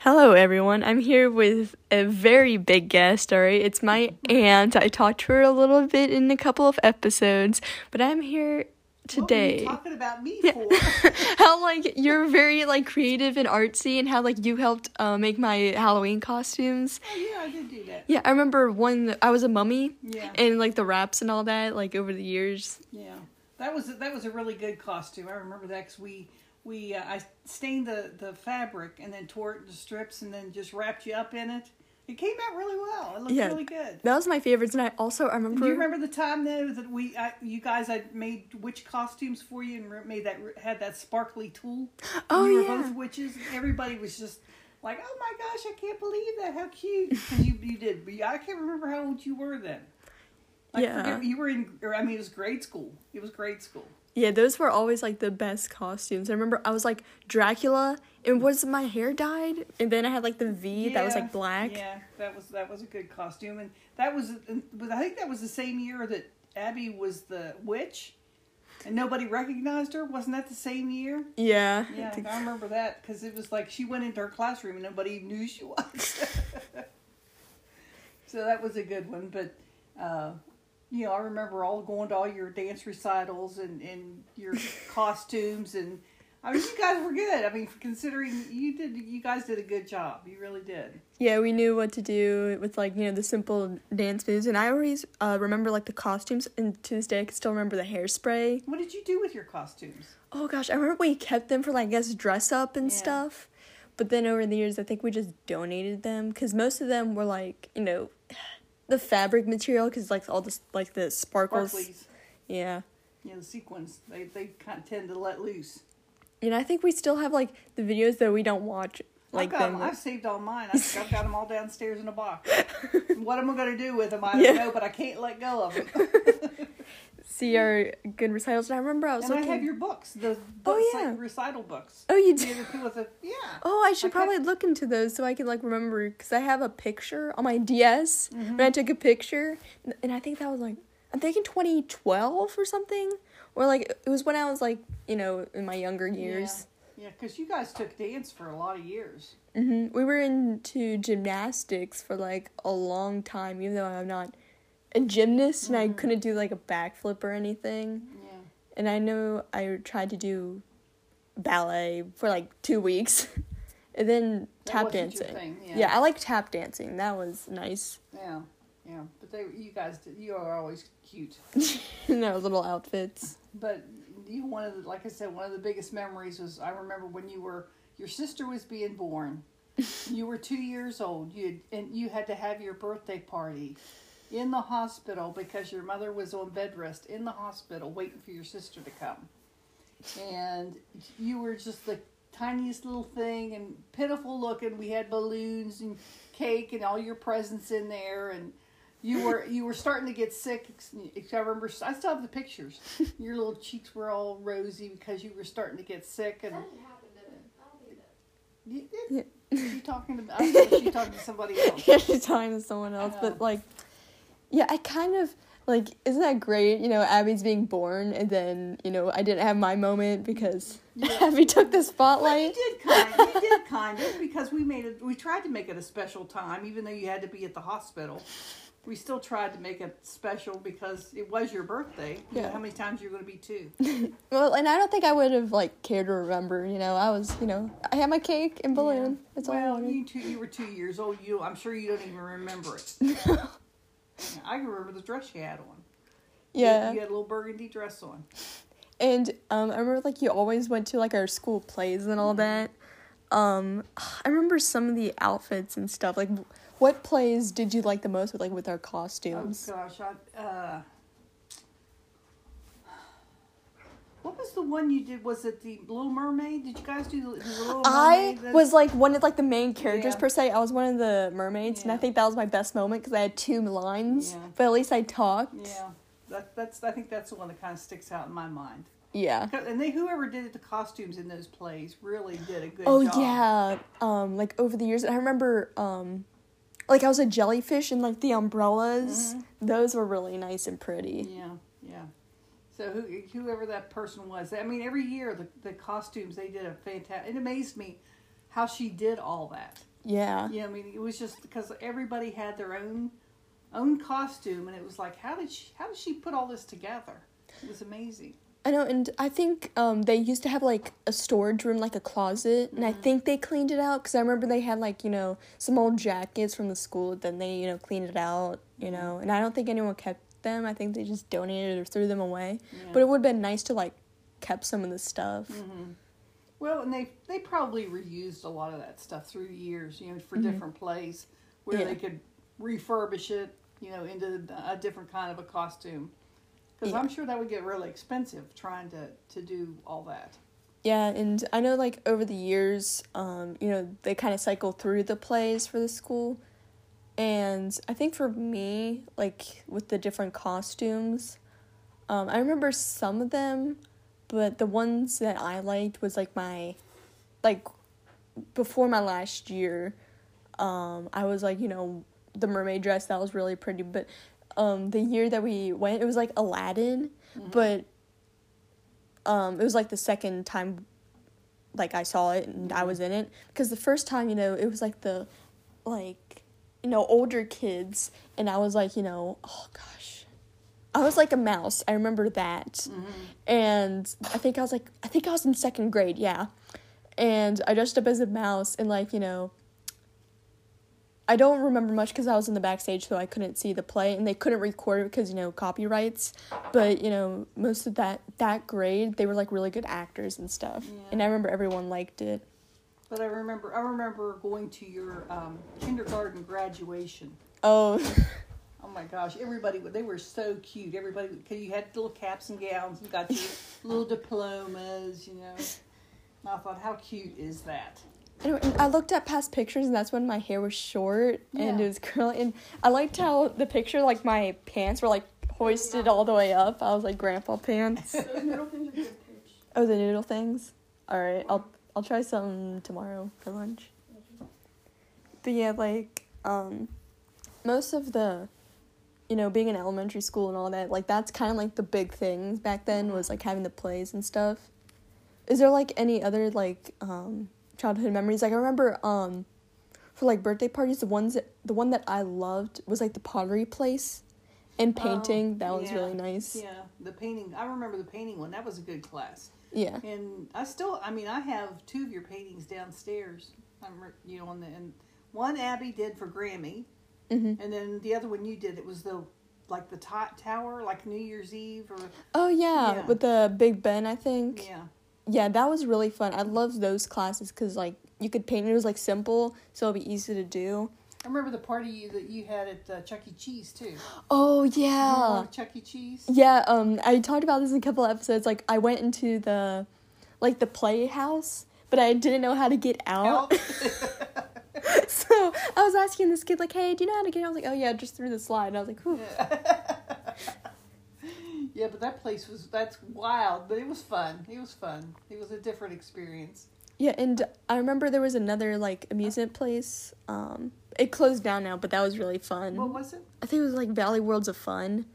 Hello, everyone. I'm here with a very big guest. All right, it's my aunt. I talked to her a little bit in a couple of episodes, but I'm here today. What were you talking about me Yeah. for? how like you're very like creative and artsy, and how like you helped uh, make my Halloween costumes. oh, yeah, I did do that. Yeah, I remember one. I was a mummy, Yeah, and like the wraps and all that. Like over the years. yeah. That was that was a really good costume. I remember that because we we uh, I stained the the fabric and then tore it into strips and then just wrapped you up in it. It came out really well. It looked Yeah. really good. That was my favorites, and I also I remember. do you remember the time though that we I, you guys I made witch costumes for you and made that had that sparkly tulle? Oh, you were both witches. Everybody was just like, "Oh my gosh, I can't believe that! How cute!" 'Cause you you did. But I can't remember how old you were then. I Yeah. forget- you were in. Or, I mean, it was grade school. It was grade school. Yeah, those were always like the best costumes. I remember I was like Dracula, and was my hair dyed, and then I had like the V that was like black. Yeah, that was that was a good costume, and that was. But I think that was the same year that Abby was the witch, and nobody recognized her. Wasn't that the same year? Yeah. Yeah, think- I remember that because it was like she went into her classroom and nobody knew she was. so that was a good one. But, uh, you know, I remember all going to all your dance recitals and, and your costumes. And, I mean, you guys were good. I mean, considering you did, you guys did a good job. You really did. Yeah, we knew what to do with like you know the simple dance moves, and I always uh, remember like the costumes, and to this day I can still remember the hairspray. What did you do with your costumes? Oh gosh, I remember we kept them for like I guess dress up and Yeah. stuff, but then over the years I think we just donated them because most of them were like you know the fabric material because like all this like the sparkles. Sparklies. Yeah. Know, the sequins. They, they kind of tend to let loose. And I think we still have like the videos that we don't watch like I've, got, them. I've saved all mine. I've, I've got them all downstairs in a box. what am I going to do with them? I don't Yeah. know, but I can't let go of them. See our good recitals. And I remember I was and I have your books, the Oh, yeah. like recital books. oh, you do. the yeah. Oh, I should Okay. probably look into those so I can like remember because I have a picture on my DS when I took a picture, and I think that was like I'm thinking 2012 or something, or like it was when I was like you know in my younger years. Yeah, because you guys took dance for a lot of years. hmm We were into gymnastics for like a long time, even though I'm not a gymnast and I mm-hmm. couldn't do like a backflip or anything. Yeah. And I know I tried to do ballet for like two weeks, and then That tap dancing. thing, yeah. yeah. I like tap dancing. That was nice. Yeah. Yeah. But they, you guys, you are always cute. in our little outfits. But you one of the, like I said, one of the biggest memories was I remember when you were your sister was being born. you were two years old. You had, and you had to have your birthday party in the hospital because your mother was on bed rest in the hospital waiting for your sister to come. And you were just the tiniest little thing and pitiful looking. We had balloons and cake and all your presents in there and you were you were starting to get sick. I remember I still have the pictures. Your little cheeks were all rosy because you were starting to get sick and That didn't happen. I don't you, it, she talking to I thought she talking to somebody else. Yeah, she's talking to someone else, but like, yeah, I kind of like. Isn't that great? You know, Abby's being born, and then you know I didn't have my moment because Yeah. Abby took the Well, you did kind. You did kind of because we made it. We tried to make it a special time, even though you had to be at the hospital. We still tried to make it special because it was your birthday. You Yeah. how many times you're going to be two? Well, and I don't think I would have like cared to remember. You know, I was, you know, I had my cake and balloon. That's all I well, you two, you were two years old. You, I'm sure you don't even remember it. I can remember the dress you had on. Yeah, you had a little burgundy dress on. and um, I remember like you always went to like our school plays and all that. Um, I remember some of the outfits and stuff. Like, what plays did you like the most with like with our costumes? Oh costumes? gosh, I, uh, what was the one you did? Was it the Little Mermaid? Did you guys do the, the Little I Mermaid? was like one of like the main characters Yeah. per se. I was one of the mermaids, and I think that was my best moment because I had two lines, Yeah. but at least I talked. Yeah, that, that's. I think that's the one that kind of sticks out in my mind. Yeah. And they, whoever did the costumes in those plays, really did a good Oh job. yeah. Um, like over the years, I remember um, like I was a jellyfish and like the umbrellas. Those were really nice and pretty. Yeah, yeah. So who, whoever that person was, I mean, every year the, the costumes they did a fantastic. It amazed me how she did all that. Yeah. Yeah, I mean, it was just because everybody had their own own costume, and it was like, how did she how did she put all this together? It was amazing. I know, and I think um, they used to have like a storage room, like a closet, and I think they cleaned it out because I remember they had like you know some old jackets from the school. Then they you know cleaned it out, you know, and I don't think anyone kept them. I think they just donated or threw them away. Yeah. But it would have been nice to like kept some of the stuff. Well, and they they probably reused a lot of that stuff through the years, you know, for different plays where Yeah. they could refurbish it, you know, into a different kind of a costume. Because Yeah. I'm sure that would get really expensive trying to to do all that. Yeah, and I know like over the years, um, you know, they kind of cycle through the plays for the school. And I think for me, like with the different costumes, um, I remember some of them, but the ones that I liked was like my, like, before my last year, um, I was like, you know, the mermaid dress that was really pretty. But um, the year that we went, it was like Aladdin, but um, it was like the second time like I saw it and I was in it because the first time you know it was like the like you know older kids and I was like you know oh gosh I was like a mouse I remember that mm-hmm. and I think I was like I think I was in second grade yeah and I dressed up as a mouse and like you know I don't remember much because I was in the backstage, so I couldn't see the play, and they couldn't record it because you know copyrights. But you know, most of that that grade, they were like really good actors and stuff, Yeah. and I remember everyone liked it. But I remember I remember going to your um, kindergarten graduation. Oh, Oh my gosh, everybody they were so cute. Everybody cause you had little caps and gowns, you got your little diplomas, you know. And I thought, how cute is that? Anyway, and I looked at past pictures, and that's when my hair was short and Yeah. it was curly. And I liked how the picture, like my pants were like hoisted all the way up. I was like grandpa pants. Those middle things are good pitch. Oh, the noodle things. All right, I'll I'll try some tomorrow for lunch. But yeah, like um, most of the, you know, being in elementary school and all that, like that's kind of like the big things back then was like having the plays and stuff. Is there like any other like um childhood memories? Like I remember um, for like birthday parties, the ones that the one that I loved was like the pottery place, and painting. that was yeah. really nice. Yeah, the painting. I remember the painting one. That was a good class. Yeah. And I still, I mean, I have two of your paintings downstairs. I'm, you know, on the and one Abby did for Grammy, Mhm. and then the other one you did. It was the like the to- tower, like New Year's Eve, or Oh yeah, Yeah. with the Big Ben, I think. yeah. Yeah, that was really fun. I loved those classes because like you could paint. It was like simple, so it'd be easy to do. I remember the party you, that you had at uh, Chuck E. Cheese too. Oh yeah, Chuck E. Cheese. yeah. Um, I talked about this in a couple episodes. Like I went into the, like the playhouse, but I didn't know how to get out. so I was asking this kid like, "Hey, do you know how to get out?" I was like, "Oh yeah, just through the slide." And I was like, "Whew." yeah, but that place was that's wild, but it was fun. It was fun. It was a different experience. Yeah, and I remember there was another like amusement place. Um, it closed down now, but that was really fun. What was it? I think it was like Valley Worlds of Fun.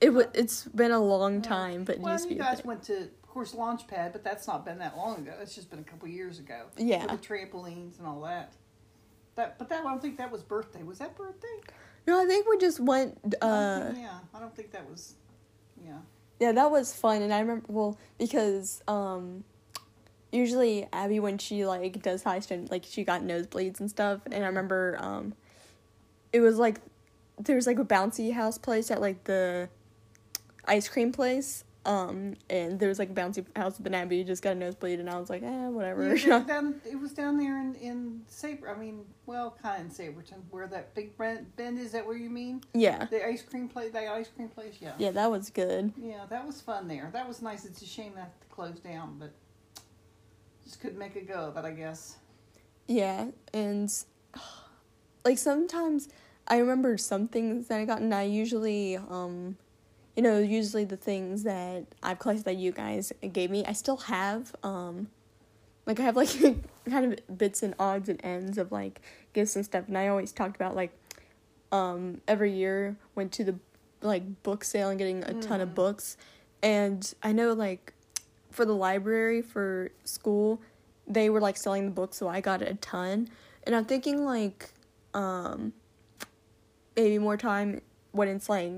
It w- it's been a long time, but it well, you guys went to, of course, Launchpad, but that's not been that long ago. That's just been a couple years ago. Yeah. With the trampolines and all that. That, but that I don't think that was birthday. Was that birthday? No, I think we just went. I Uh, think- yeah, I don't think that was. Yeah. yeah, that was fun, and I remember well because um, usually Abby when she like does high stand like she got nosebleeds and stuff, and I remember um, it was like there was like a bouncy house place at like the ice cream place. Um, and there was like a bouncy house, with an Abby just got a nosebleed, and I was like, eh, whatever. Yeah, down, it was down there in in Saber. I mean, well, kind of in Sabraton, where that big bend, bend is. That where you mean yeah, the ice cream place? The ice cream place. Yeah. yeah, that was good. Yeah, that was fun there. That was nice. It's a shame that closed down, but just couldn't make it go of it, I guess. Yeah, and like sometimes I remember some things that I got, and I usually, um, you know, usually the things that I've collected that you guys gave me, I still have. Um, like I have like kind of bits and odds and ends of like gifts and stuff, and I always talked about like, um, every year went to the like book sale and getting a ton of books, and I know like for the library for school they were like selling the books so i got a ton and I'm thinking like, um, maybe more time when it's like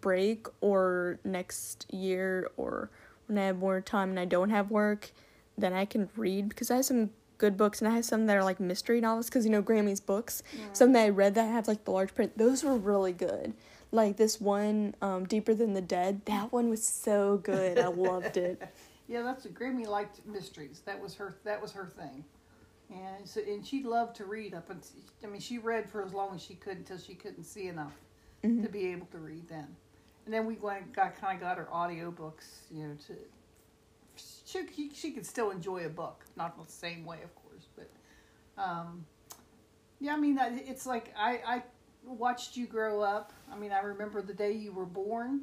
break or next year or when I have more time and I don't have work, then I can read because I have some good books and I have some that are like mystery novels because you know Grammy's books. Some that I read that have like the large print. Those were really good. Like this one, um, Deeper Than the Dead. That one was so good. I loved it. Yeah, that's what Grammy liked mysteries. That was her. That was her thing, and so and she loved to read. Up and I mean, she read for as long as she could until she couldn't see enough to be able to read. Then, and then we went got kind of got her audiobooks. You know, to she she, she could still enjoy a book, not the same way, of course, but um, yeah. I mean, it's like I I watched you grow up. I mean, I remember the day you were born.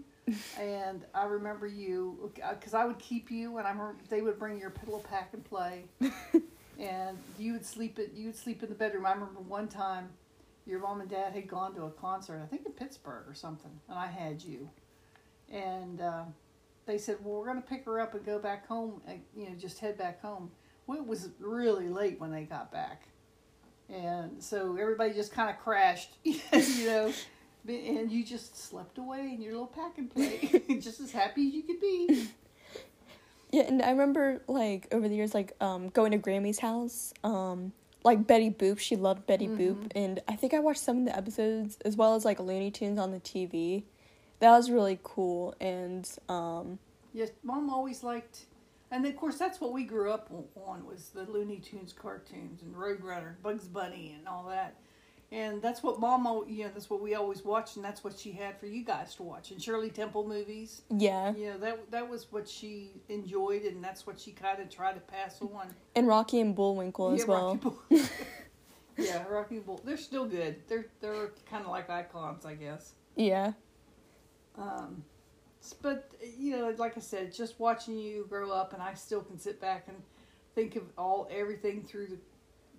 And I remember you because I would keep you, and I remember they would bring your pillow pack and play, and you would sleep at you would sleep in the bedroom. I remember one time, your mom and dad had gone to a concert, I think in Pittsburgh or something, and I had you, and uh, they said, "Well, we're going to pick her up and go back home, and, you know, just head back home." Well, it was really late when they got back, and so everybody just kind of crashed, you know. And you just slept away in your little pack and play, just as happy as you could be. Yeah, and I remember like over the years, like um going to Grammy's house. Um, like Betty Boop, she loved Betty Boop, and I think I watched some of the episodes as well as like Looney Tunes on the TV. That was really cool, and um, Yes, mom always liked, and of course that's what we grew up on was the Looney Tunes cartoons and Roadrunner, Bugs Bunny, and all that. And that's what mom, you know, that's what we always watched, and that's what she had for you guys to watch. And Shirley Temple movies, yeah, you know, that that was what she enjoyed, and that's what she kind of tried to pass on. and Rocky and Bullwinkle as yeah, well. Rocky Bull. yeah, Rocky and Bull. They're still good. They're they're kind of like icons, I guess. Yeah, Um, but you know, like I said, just watching you grow up, and I still can sit back and think of all everything through the,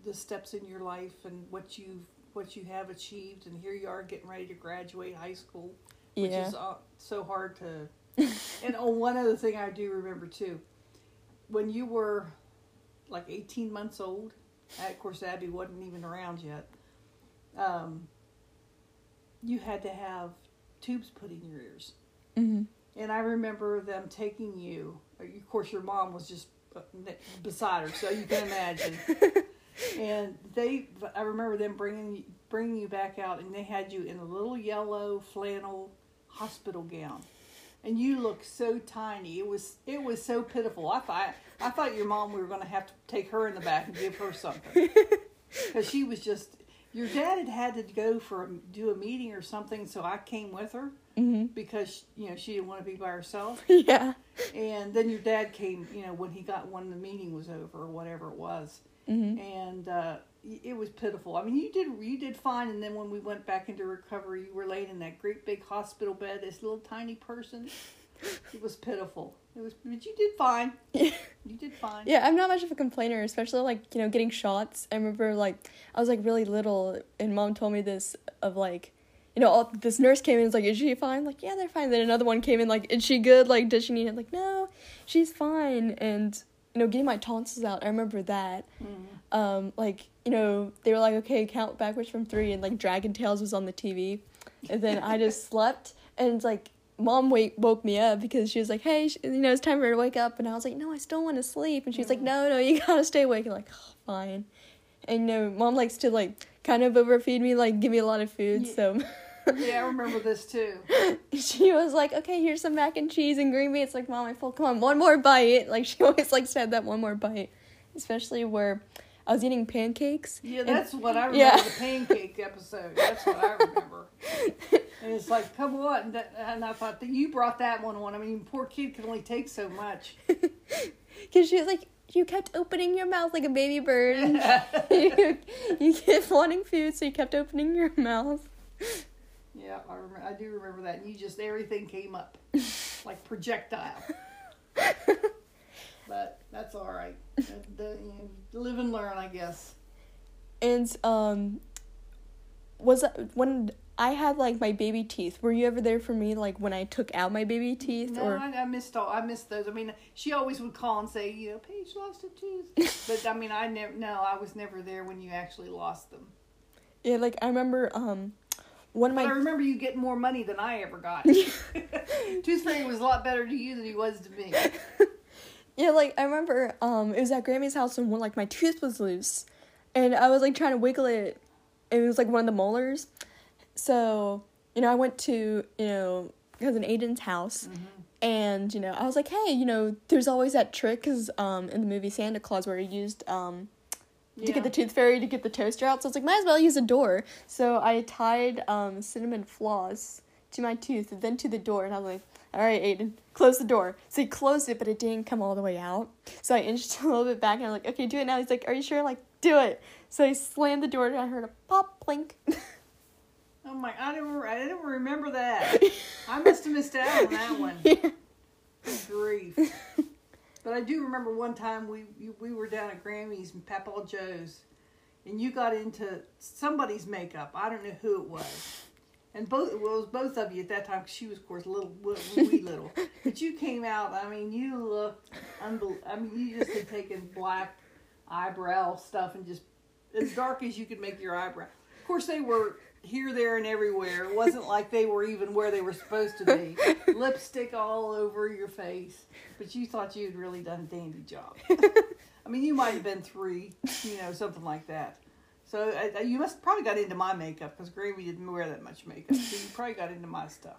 the steps in your life and what you've what you have achieved, and here you are getting ready to graduate high school, which yeah, is uh, so hard to. and oh, one other thing I do remember too, when you were like eighteen months old, of course Abby wasn't even around yet. Um, you had to have tubes put in your ears. hmm And I remember them taking you. Of course, your mom was just uh, beside her, so you can imagine. and they, I remember them bringing you- bringing you back out, and they had you in a little yellow flannel hospital gown, and you looked so tiny. It was it was so pitiful. I thought I thought your mom we were going to have to take her in the back and give her something because she was just. Your dad had had to go for a, do a meeting or something, so I came with her hmm because you know she didn't want to be by herself. yeah, And then your dad came, you know, when he got when the meeting was over or whatever it was, hmm and uh, it was pitiful. I mean, you did you did fine, and then when we went back into recovery, you were laid in that great big hospital bed, this little tiny person. It was pitiful. It was, but you did fine. yeah. You did fine. Yeah, I'm not much of a complainer, especially like, you know, getting shots. I remember like I was like really little and mom told me this of like you know, all, this nurse came in and was like, Is she fine? Like, yeah, they're fine. Then another one came in, like, Is she good? Like, does she need it? Like, no, she's fine. And, you know, getting my tonsils out, I remember that. Mm. Um, like, you know, they were like, Okay, count backwards from three and like Dragon Tales was on the TV. And then I just slept and it's like mom wake woke me up because she was like, "Hey, you know, it's time for her to wake up," and I was like, "No, I still want to sleep," and she was like, "No, no, you gotta stay awake." And like, oh, fine. And you know, mom likes to like kind of overfeed me, like give me a lot of food. Yeah. So Yeah, I remember this too. she was like, "Okay, here's some mac and cheese and green beans." Like, mom, I'm full. Come on, one more bite. Like she always likes to have that one more bite, especially where I was eating pancakes. Yeah, and- that's what I remember. Yeah. The pancake episode. That's what I remember. And it's like, come on, and, that, and I thought that you brought that one on. I mean, poor kid can only take so much. Because she was like, you kept opening your mouth like a baby bird. you, you kept wanting food, so you kept opening your mouth. Yeah, I remember. I do remember that. And you just everything came up like projectile. but that's all right. The, the, live and learn, I guess. And um, was that when I had like my baby teeth. Were you ever there for me like when I took out my baby teeth No, or I, I missed all. I missed those. I mean, she always would call and say, you know, Paige lost a tooth. but I mean, I never. No, I was never there when you actually lost them. Yeah, like I remember um one of But I remember you getting more money than I ever got. Tooth Fairy was a lot better to you than he was to me. Yeah, like I remember um it was at Grammy's house and one like my tooth was loose and I was like trying to wiggle it. And it was like one of the molars. So, you know, I went to, you know, cousin Aiden's house and, you know, I was like, "Hey, you know, there's always that trick cuz um in the movie Santa Clause where he used um to Yeah. get the tooth fairy to get the toaster out. So I was like, might as well use a door. So I tied um, cinnamon floss to my tooth and then to the door, and I was like, all right, Aiden, close the door. So he closed it, but it didn't come all the way out. So I inched a little bit back, and I'm like, okay, do it now. He's like, are you sure? Like, do it. So I slammed the door, and I heard a pop, plink. Oh my! I didn't. I didn't remember that. I must have missed out on that one. yeah. Grief. But I do remember one time we we were down at Grammy's and Papa Joe's, and you got into somebody's makeup. I don't know who it was, and both well, it was both of you at that time. 'cause she was, of course, little wee little. But you came out. I mean, you looked unbel. I mean, you just had taken black eyebrow stuff and just as dark as you could make your eyebrow. Of course, they were here, there, and everywhere. It wasn't like they were even where they were supposed to be. Lipstick all over your face, but you thought you had really done a dandy job. I mean, you might have been three, you know, something like that. So I- you must probably got into my makeup because Grammy didn't wear that much makeup. So you probably got into my stuff.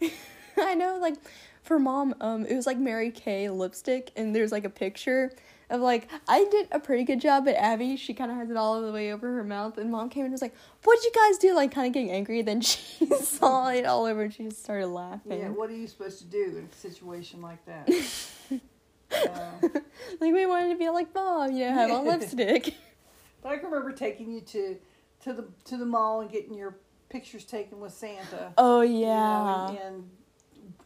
I know, like, for mom, um, it was like Mary Kay lipstick, and there's like a picture of like I did a pretty good job, but Abby, she kind of has it all the way over her mouth, and mom came in and was like, "What'd you guys do?" Like, kind of getting angry. Then she saw it all over, and she just started laughing. Yeah, what are you supposed to do in a situation like that? Uh, like we wanted to be like mom, you know, have on lipstick. but I can remember taking you to to the to the mall and getting your pictures taken with Santa. Oh you know, yeah, and, and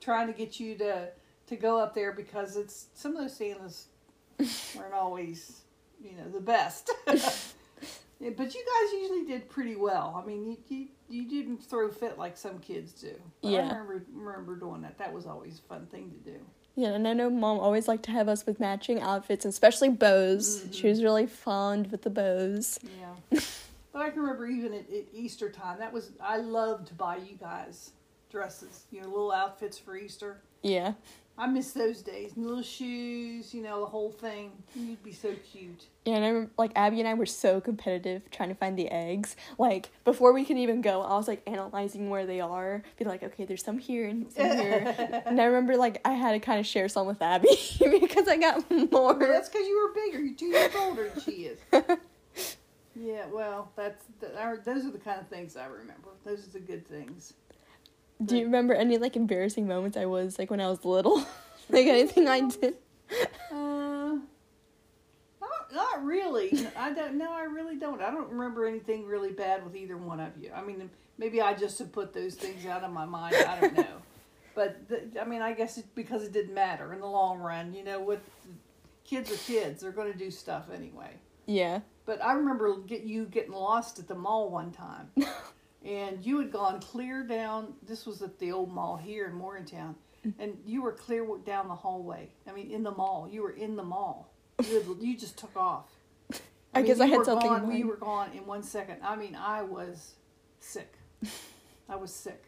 trying to get you to to go up there because it's some of those Santas weren't always you know the best. Yeah, but you guys usually did pretty well. I mean, you you, you didn't throw fit like some kids do. But Yeah. I remember remember doing that. That was always a fun thing to do. yeah, and I know mom always liked to have us with matching outfits, especially bows. Mm-hmm. She was really fond with the bows. Yeah. but I can remember even at, at Easter time, that was I loved to buy you guys dresses, you know, little outfits for Easter. Yeah, I miss those days. And little shoes, you know, the whole thing. You'd be so cute. yeah, and I remember, like Abby and I were so competitive trying to find the eggs. Like before we could even go, I was like analyzing where they are. Be like, okay, there's some here and some here. and I remember like I had to kind of share some with Abby because I got more. Well, that's because you were bigger. You're two years older than she is. yeah, well, that's the, our, those are the kind of things I remember. Those are the good things. Do you remember any like embarrassing moments I was like when I was little? like anything I did? Uh, not, not really. I don't. No, I really don't. I don't remember anything really bad with either one of you. I mean, maybe I just have put those things out of my mind. I don't know. But the, I mean, I guess it's because it didn't matter in the long run. You know, what kids are kids. They're going to do stuff anyway. Yeah. But I remember get you getting lost at the mall one time, and you had gone clear down. This was at the old mall here in Morgantown, and you were clear down the hallway. I mean, in the mall. You were in the mall. You had, you just took off. I guess I had something in Gone, you were gone in one second. I mean, I was sick. I was sick,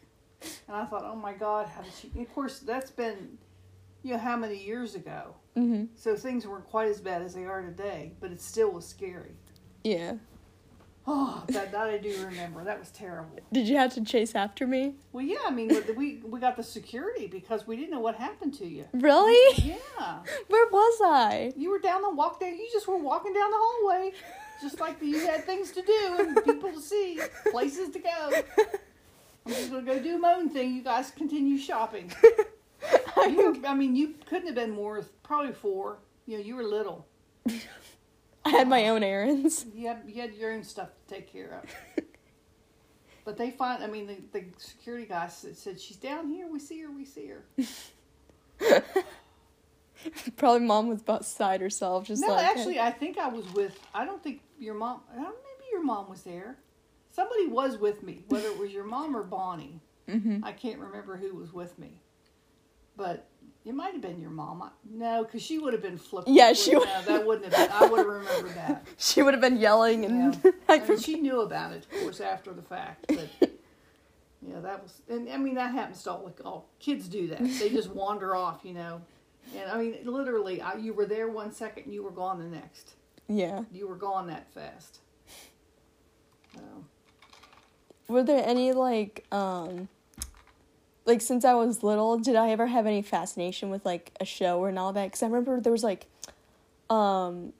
and I thought, oh my God, how did she? Of course, that's been, you know, how many years ago. Mhm. So things weren't quite as bad as they are today, but it still was scary. Yeah. Oh, that, that I do remember. That was terrible. Did you have to chase after me? Well, yeah, I mean, we- we got the security because we didn't know what happened to you. Really? Yeah, Where was I? you were down the walk down. You just were walking down the hallway, just like you had things to do and people to see, places to go. I'm just gonna go do my own thing. You guys continue shopping. You were, I mean, you couldn't have been more. Probably four. You know, you were little. I had my own errands. You had you had your own stuff to take care of. But they find. I mean, the, the security guy said, said she's down here. We see her. We see her. Probably mom was beside herself, just no, like actually, I think I was with. I don't think your mom. I don't, maybe your mom was there. somebody was with me, whether it was your mom or Bonnie. Mm-hmm. I can't remember who was with me, but it might have been your mom. No, because she would have been flipping. Yeah, she would. No, that wouldn't have been. I would have remembered that. She would have been yelling and Yeah. I mean, she knew about it, of course, after the fact. But yeah, that was, and I mean, that happens to all, like, all kids do that. They just wander off, you know. And I mean, literally, I, you were there one second, and you were gone the next. yeah. You were gone that fast. So, Were there any like um like since I was little, did I ever have any fascination with like a show or and all that? Cuz I remember there was like um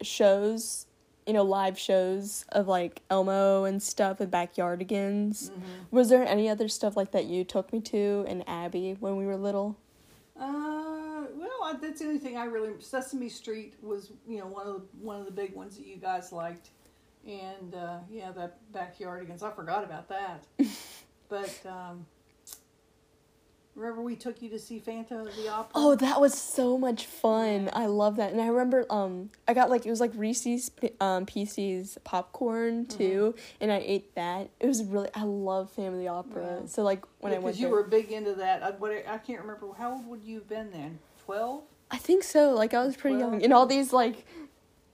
shows, you know, live shows of like Elmo and stuff and Backyardigans. Was there any other stuff like that you took me to and Abby when we were little? uh, well, that's the only thing I really. Sesame Street was, you know, one of the one of the big ones that you guys liked, and uh, yeah, that backyardigans. I forgot about that, but um, remember we took you to see Phantom of the Opera. Oh, that was so much fun. I love that. And I remember um I got like it was like Reese's um Pieces popcorn Mm-hmm. too and I ate that. It was really I love Family the Opera. Yeah. So like when I went because went you there, were big into that. I, what, I can't remember how old would you have been then? Twelve. I think so. Like I was pretty Well- young. And all these like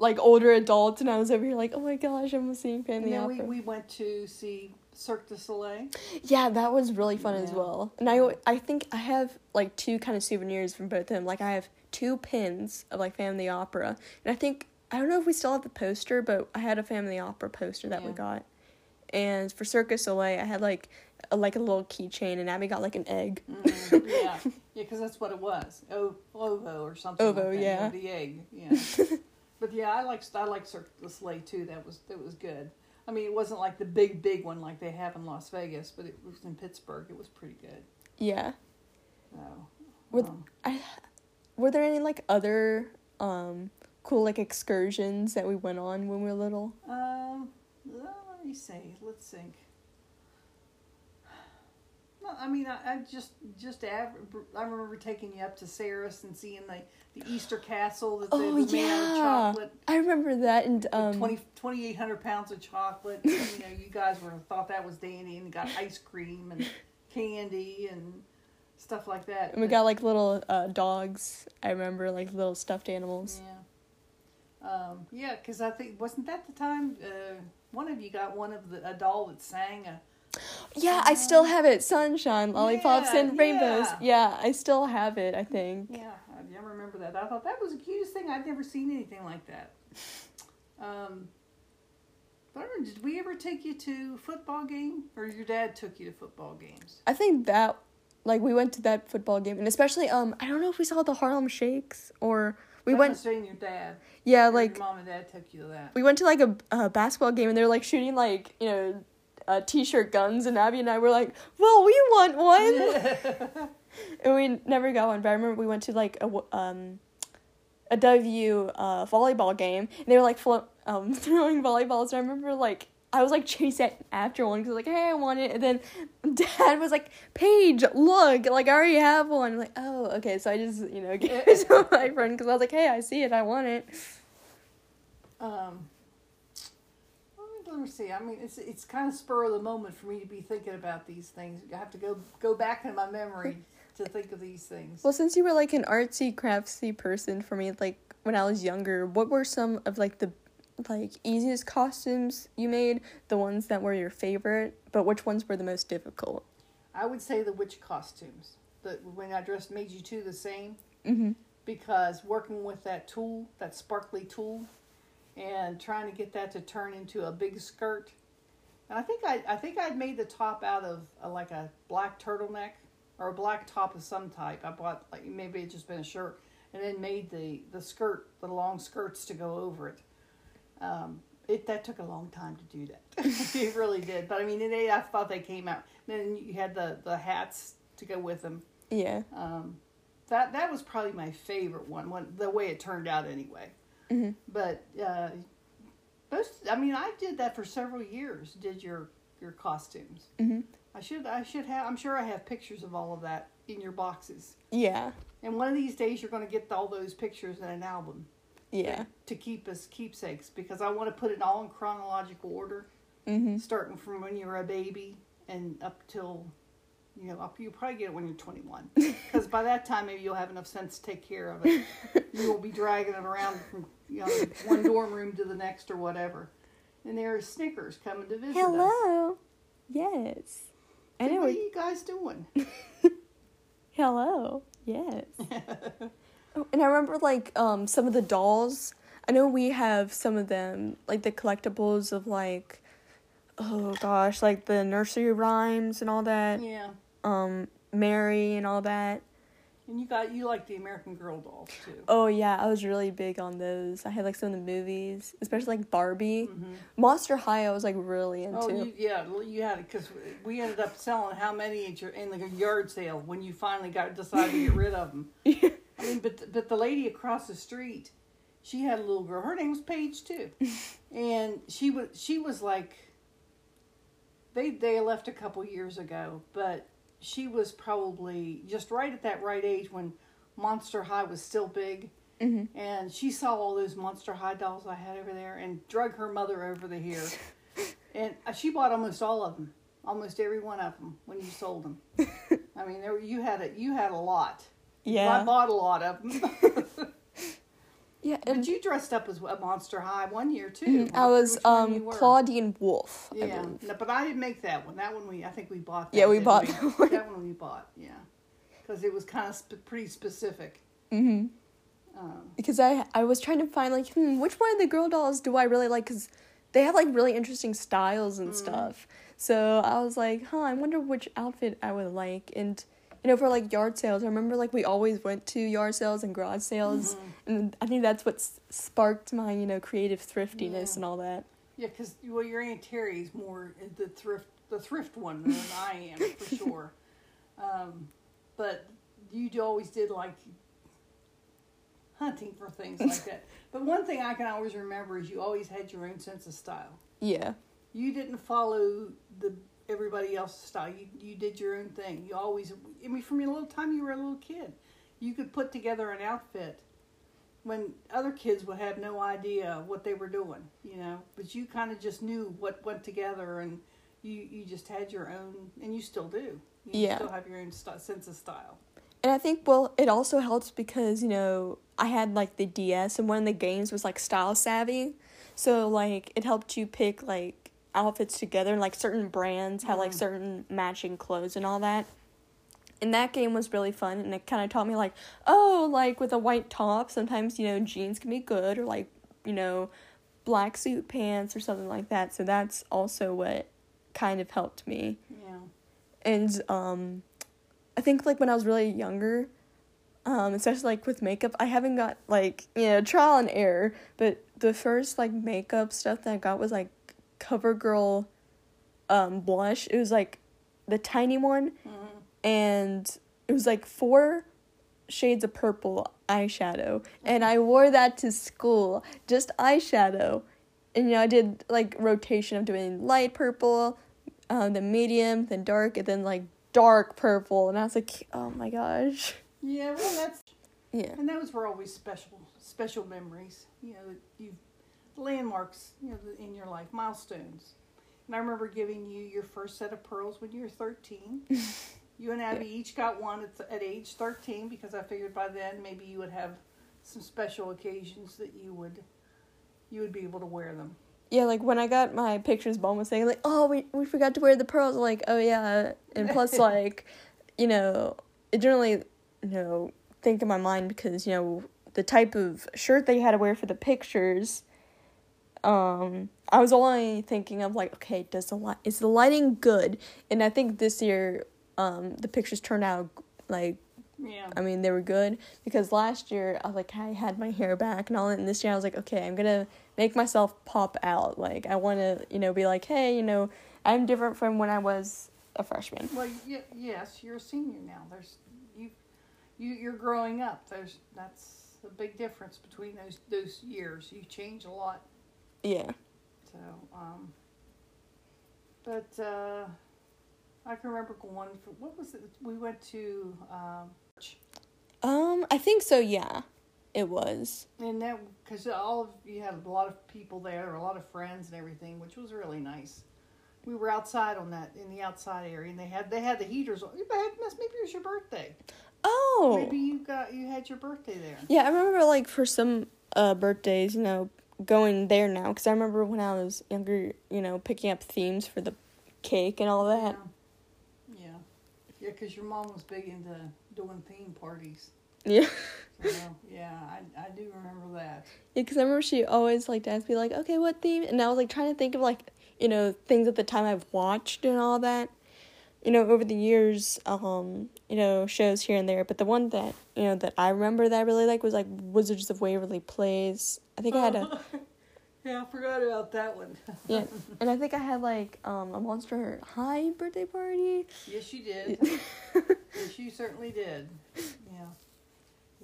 like older adults and I was over here like, "Oh my gosh, I'm seeing And Family then we, we went to see Cirque du Soleil. Yeah, that was really fun as well. And I I think I have like two kind of souvenirs from both of them. Like I have two pins of like Family Opera, and I think I don't know if we still have the poster, but I had a Family Opera poster that we got. And for Cirque du Soleil, I had like a, like a little keychain, and Abby got like an egg. Mm, yeah, yeah, because that's what it was. O, ovo or something. Ovo, like that, yeah. the egg. Yeah. but yeah, I like I like Cirque du Soleil too. That was that was good. I mean, it wasn't like the big big one like they have in Las Vegas, but it was in Pittsburgh. It was pretty good. Yeah. So, With- um, I were there any like other um cool like excursions that we went on when we were little? Um, well, let me see. Let's think. No, I mean, I, I just just I remember taking you up to Sarris and seeing the, the Easter castle that they Oh made out of yeah, chocolate. I remember that and um. 20 2,800 pounds of chocolate. you know, you guys were thought that was dandy and got ice cream and candy and stuff like that. And we But- got like little uh, dogs. I remember like little stuffed animals. Yeah. Um, yeah, because I think wasn't that the time uh, one of you got one of the a doll that sang a Yeah, I still have it. Sunshine, lollipops, Yeah, and rainbows. yeah. yeah, I still have it. I think. Yeah, I, remember that. I thought that was the cutest thing. I'd never seen anything like that. Um, but I don't did we ever take you to football game, or your dad took you to football games? I think that, like, we went to that football game, and especially um, I don't know if we saw the Harlem Shakes or we that went. must your dad. Yeah, Your like mom and dad took you to that. we went to like a, a basketball game, and they're like shooting like you know, uh, t-shirt guns, and Abby and I were like, "Well, we want one." and we never got one. But I remember we went to like a w- um a W uh volleyball game, and they were like flo- um throwing volleyballs. And I remember like I was like chasing after one because I was like hey I want it, and then Dad was like Paige look like I already have one. I'm like oh okay, so I just you know gave it to my friend because I was like hey I see it I want it. Um, let me, see. I mean, it's it's kind of spur of the moment for me to be thinking about these things. I have to go go back in my memory to think of these things. Well, since you were like an artsy craftsy person for me, like when I was younger, what were some of like the like easiest costumes you made? The ones that were your favorite, but which ones were the most difficult? I would say the witch costumes. The when I dressed made you two the same Mm-hmm. because working with that tulle, that sparkly tulle, and trying to get that to turn into a big skirt. And I think I I think I'd made the top out of uh like a black turtleneck or a black top of some type. I bought like maybe it just been a shirt, and then made the the skirt, the long skirts to go over it. Um, it that took a long time to do that. it really did. But I mean, they I thought they came out. Then you had the the hats to go with them. Yeah. Um, that that was probably my favorite one, one the way it turned out anyway. Mhm. But uh, most, I mean, I did that for several years. Did your your costumes? Mhm. I should I should have. I'm sure I have pictures of all of that in your boxes. Yeah. And one of these days, you're going to get all those pictures in an album Yeah. to keep as keepsakes because I want to put it all in chronological order Mm-hmm. starting from when you were a baby and up till you know up you probably get it when you're 21 because by that time maybe you'll have enough sense to take care of it you will be dragging it around from you know one dorm room to the next or whatever and there are snickers coming to visit us Hello. Yes. I know. what are you guys doing Hello. Yes. oh, and I remember like um some of the dolls. I know we have some of them, like the collectibles of like oh gosh, like the nursery rhymes and all that. yeah Um Mary and all that. And you got you like the american girl dolls too Oh yeah, I was really big on those. I had like some of the movies, especially like Barbie. Mhm. Monster High I was like really into. Oh, you, yeah, you had it because we ended up selling how many at your in the yard sale when you finally got decided to get rid of them. I mean, but but the lady across the street, she had a little girl. Her name was Paige too, and she was she was like. They they left a couple years ago, but she was probably just right at that right age when Monster High was still big, Mhm. and she saw all those Monster High dolls I had over there, and drug her mother over the here, and uh, she bought almost all of them, almost every one of them when you sold them. I mean, there were, you had a you had a lot. Yeah. I bought a lot of them. Yeah, but you dressed up as a Monster High one year too. Mhm, I was which one you um. Clawdeen Wolf. Yeah, no, but I didn't make that one. That one we I think we bought. That, Yeah, we bought we? that one. That one we bought. Yeah, because it was kind of sp- pretty specific. Mm-hmm. Um, because I I was trying to find like hmm, which one of the girl dolls do I really like because they have like really interesting styles and stuff. So I was like, huh, I wonder which outfit I would like. And you know, for like yard sales, I remember like we always went to yard sales and garage sales, and I think that's what sparked my you know creative thriftiness Yeah. and all that. yeah, because well, your aunt Terry's more the thrift the thrift one than I am for sure. Um, but you always did like hunting for things like that. But one thing I can always remember is you always had your own sense of style. Yeah, you didn't follow the everybody else's style. You you did your own thing. You always I mean from your little time you were a little kid. You could put together an outfit when other kids would have no idea what they were doing, you know. But you kind of just knew what went together and you you just had your own and you still do. You Yeah. still have your own st- sense of style. And I think well, it also helps because you know I had like the DS, and one of the games was like style savvy, so like it helped you pick like outfits together, and like certain brands had like Mhm. certain matching clothes and all that. And that game was really fun, and it kind of taught me like, oh, like with a white top, sometimes you know jeans can be good, or like you know, black suit pants or something like that. So that's also what kind of helped me Yeah. and um i think like when i was really younger um especially like with makeup i haven't got like you know trial and error but the first like makeup stuff that i got was like covergirl um blush. It was like the tiny one. Mhm. and it was like four shades of purple eyeshadow. And i wore that to school. Just eyeshadow. And you know i did like rotation of doing light purple um, then medium then dark and then like dark purple. And i was like oh my gosh. Yeah, well that's yeah. And those were always special, special memories. You know, that you landmarks. You know, in your life, milestones. And I remember giving you your first set of pearls when you were thirteen. you and Abby each got one at, at age thirteen because I figured by then maybe you would have some special occasions that you would you would be able to wear them. yeah like when i got my pictures mom was saying like oh we, we forgot to wear the pearls I'm like oh yeah and plus like you know it generally you know think in my mind because you know the type of shirt they had to wear for the pictures um i was only thinking of like okay does the light is the lighting good and i think this year um the pictures turned out like Yeah. I mean, they were good because last year I was like, I had my hair back and all that, and this year I was like, okay, I'm gonna make myself pop out. Like, I want to, you know, be like, hey, you know, I'm different from when I was a freshman. Well, y- yes, you're a senior now. There's you, you you're growing up. There's that's a big difference between those those years. You change a lot. Yeah. So, um, but uh, I can remember going for what was it? We went to um, Um, I think so. Yeah, it was. and that because all of you had a lot of people there, a lot of friends and everything, which was really nice. We were outside on that in the outside area, and they had they had the heaters on. Maybe it was your birthday. Oh. Maybe you got you had your birthday there. Yeah, I remember like for some uh birthdays, you know, going there now because I remember when I was younger, you know, picking up themes for the cake and all that. Yeah, yeah, yeah. Because your mom was big into doing theme parties. Yeah. So, yeah, I, I do remember that. Yeah, because I remember she always like to ask me like, okay, what theme? And I was like trying to think of like you know things at the time I've watched and all that. You know, over the years, um, you know, shows here and there, but the one that you know that I remember that I really like was like Wizards of Waverly Place. I think I had a yeah, I forgot about that one. yeah, and I think I had like um a Monster High birthday party. Yes, you did. yes, you certainly did. Yeah,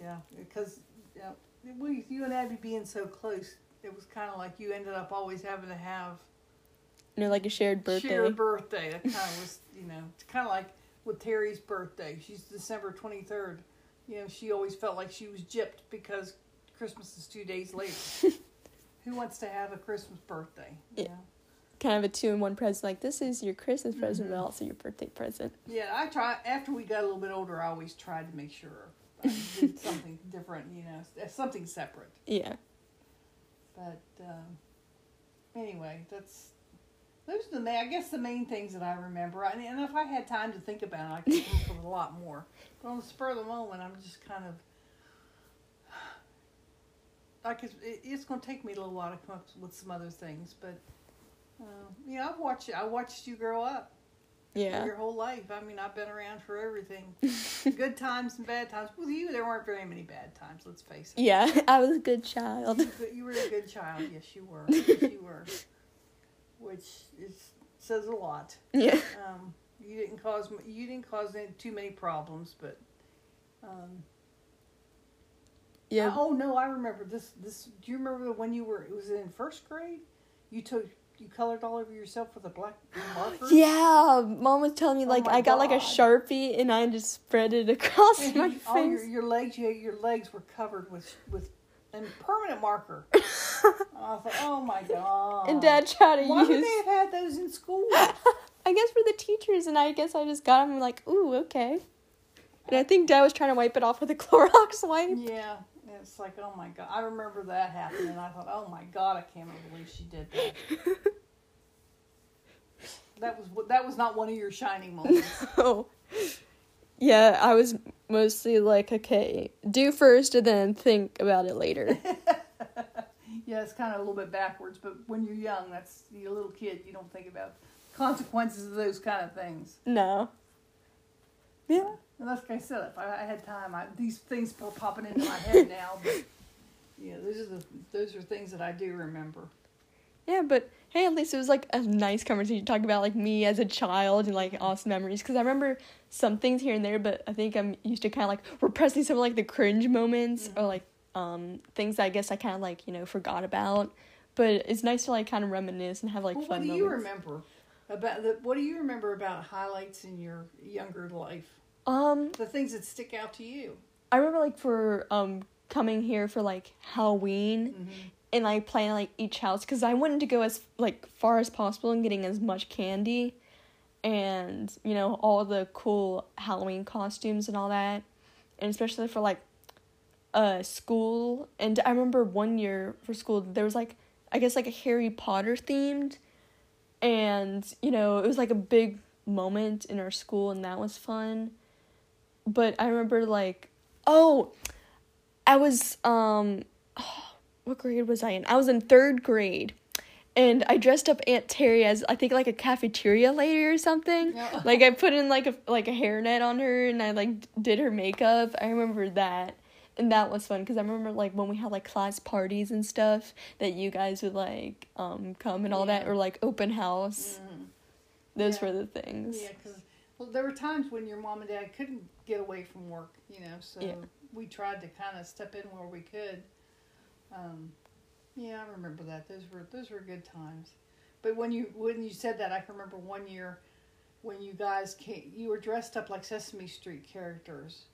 yeah, because yeah, we you and Abby being so close, it was kind of like you ended up always having to have you know, like a shared birthday. Shared birthday. That kind of was, you know, it's kind of like with Terry's birthday. She's December 23rd. You know, she always felt like she was gypped because Christmas is two days later. Who wants to have a Christmas birthday? Yeah. Kind of a two in one present. Like, this is your Christmas present, Mm-hmm. but also your birthday present. Yeah, I try. After we got a little bit older, I always tried to make sure I did something different, you know, something separate. Yeah. But um, anyway, that's those are the main, I guess the main things that I remember. And, and if I had time to think about it, I could come up with a lot more. But on the spur of the moment, I'm just kind of like it's, it's going to take me a little while to come up with some other things. But uh, you know, I've watched I watched you grow up Yeah. your whole life. I mean, I've been around for everything, good times and bad times. With you, there weren't very many bad times. Let's face it. Yeah, I was a good child. You were a good child. Yes, you were. Yes, you were. Which is says a lot. Yeah. Um, you didn't cause you didn't cause any, too many problems, but um, Yeah. oh no, I remember this. This do you remember when you were? It was in first grade. You took you colored all over yourself with a black marker. Yeah, mom was telling me Oh like my I got like a sharpie and I just spread it across And my you- all your, your legs, you, your legs were covered with with a permanent marker. I thought, oh my god! And dad tried to Why would they have had those in school? I guess for the teachers, and I guess I just got them like, ooh, okay. And I think dad was trying to wipe it off with a Clorox wipe. Yeah, it's like, oh my god. I remember that happening, and I thought, oh my god, I can't believe she did that. that was that was not one of your shining moments. Oh. Yeah, I was mostly like, okay, do first and then think about it later. Yeah, it's kind of a little bit backwards, but when you're young, that's you're a little kid. You don't think about consequences of those kind of things. no. Yeah. And like I said, if I, I had time, I, these things were popping into my head now. But yeah, those are the those are things that I do remember. Yeah, but hey, at least it was like a nice conversation Talk about like me as a child and like awesome memories. Because I remember some things here and there, but I think I'm used to kind of like repressing some of like the cringe moments or mm-hmm. like um things that I guess I kind of like you know forgot about. But it's nice to like kind of reminisce and have like Well, fun what do you remember about the? What do you remember about highlights in your younger life? Um, The things that stick out to you. I remember like for um coming here for like Halloween Mm-hmm. and like playing like each house because I wanted to go as like far as possible and getting as much candy and you know all the cool Halloween costumes and all that and especially for like uh school and I remember one year for school there was like I guess like a Harry Potter themed and you know it was like a big moment in our school and that was fun but I remember like oh I was um what grade was I in? I was in third grade. And I dressed up Aunt Terry as I think like a cafeteria lady or something. Yeah. Like I put in like a like a hairnet on her and I like did her makeup. I remember that. And that was fun because I remember like when we had like class parties and stuff that you guys would like um come and all that or like open house. Mhm. Those Yeah. were the things. Yeah, because well, there were times when your mom and dad couldn't get away from work, you know. So Yeah. we tried to kind of step in where we could. Um, yeah, I remember that. Those were those were good times. But when you when you said that, I can remember one year when you guys came. You were dressed up like Sesame Street characters,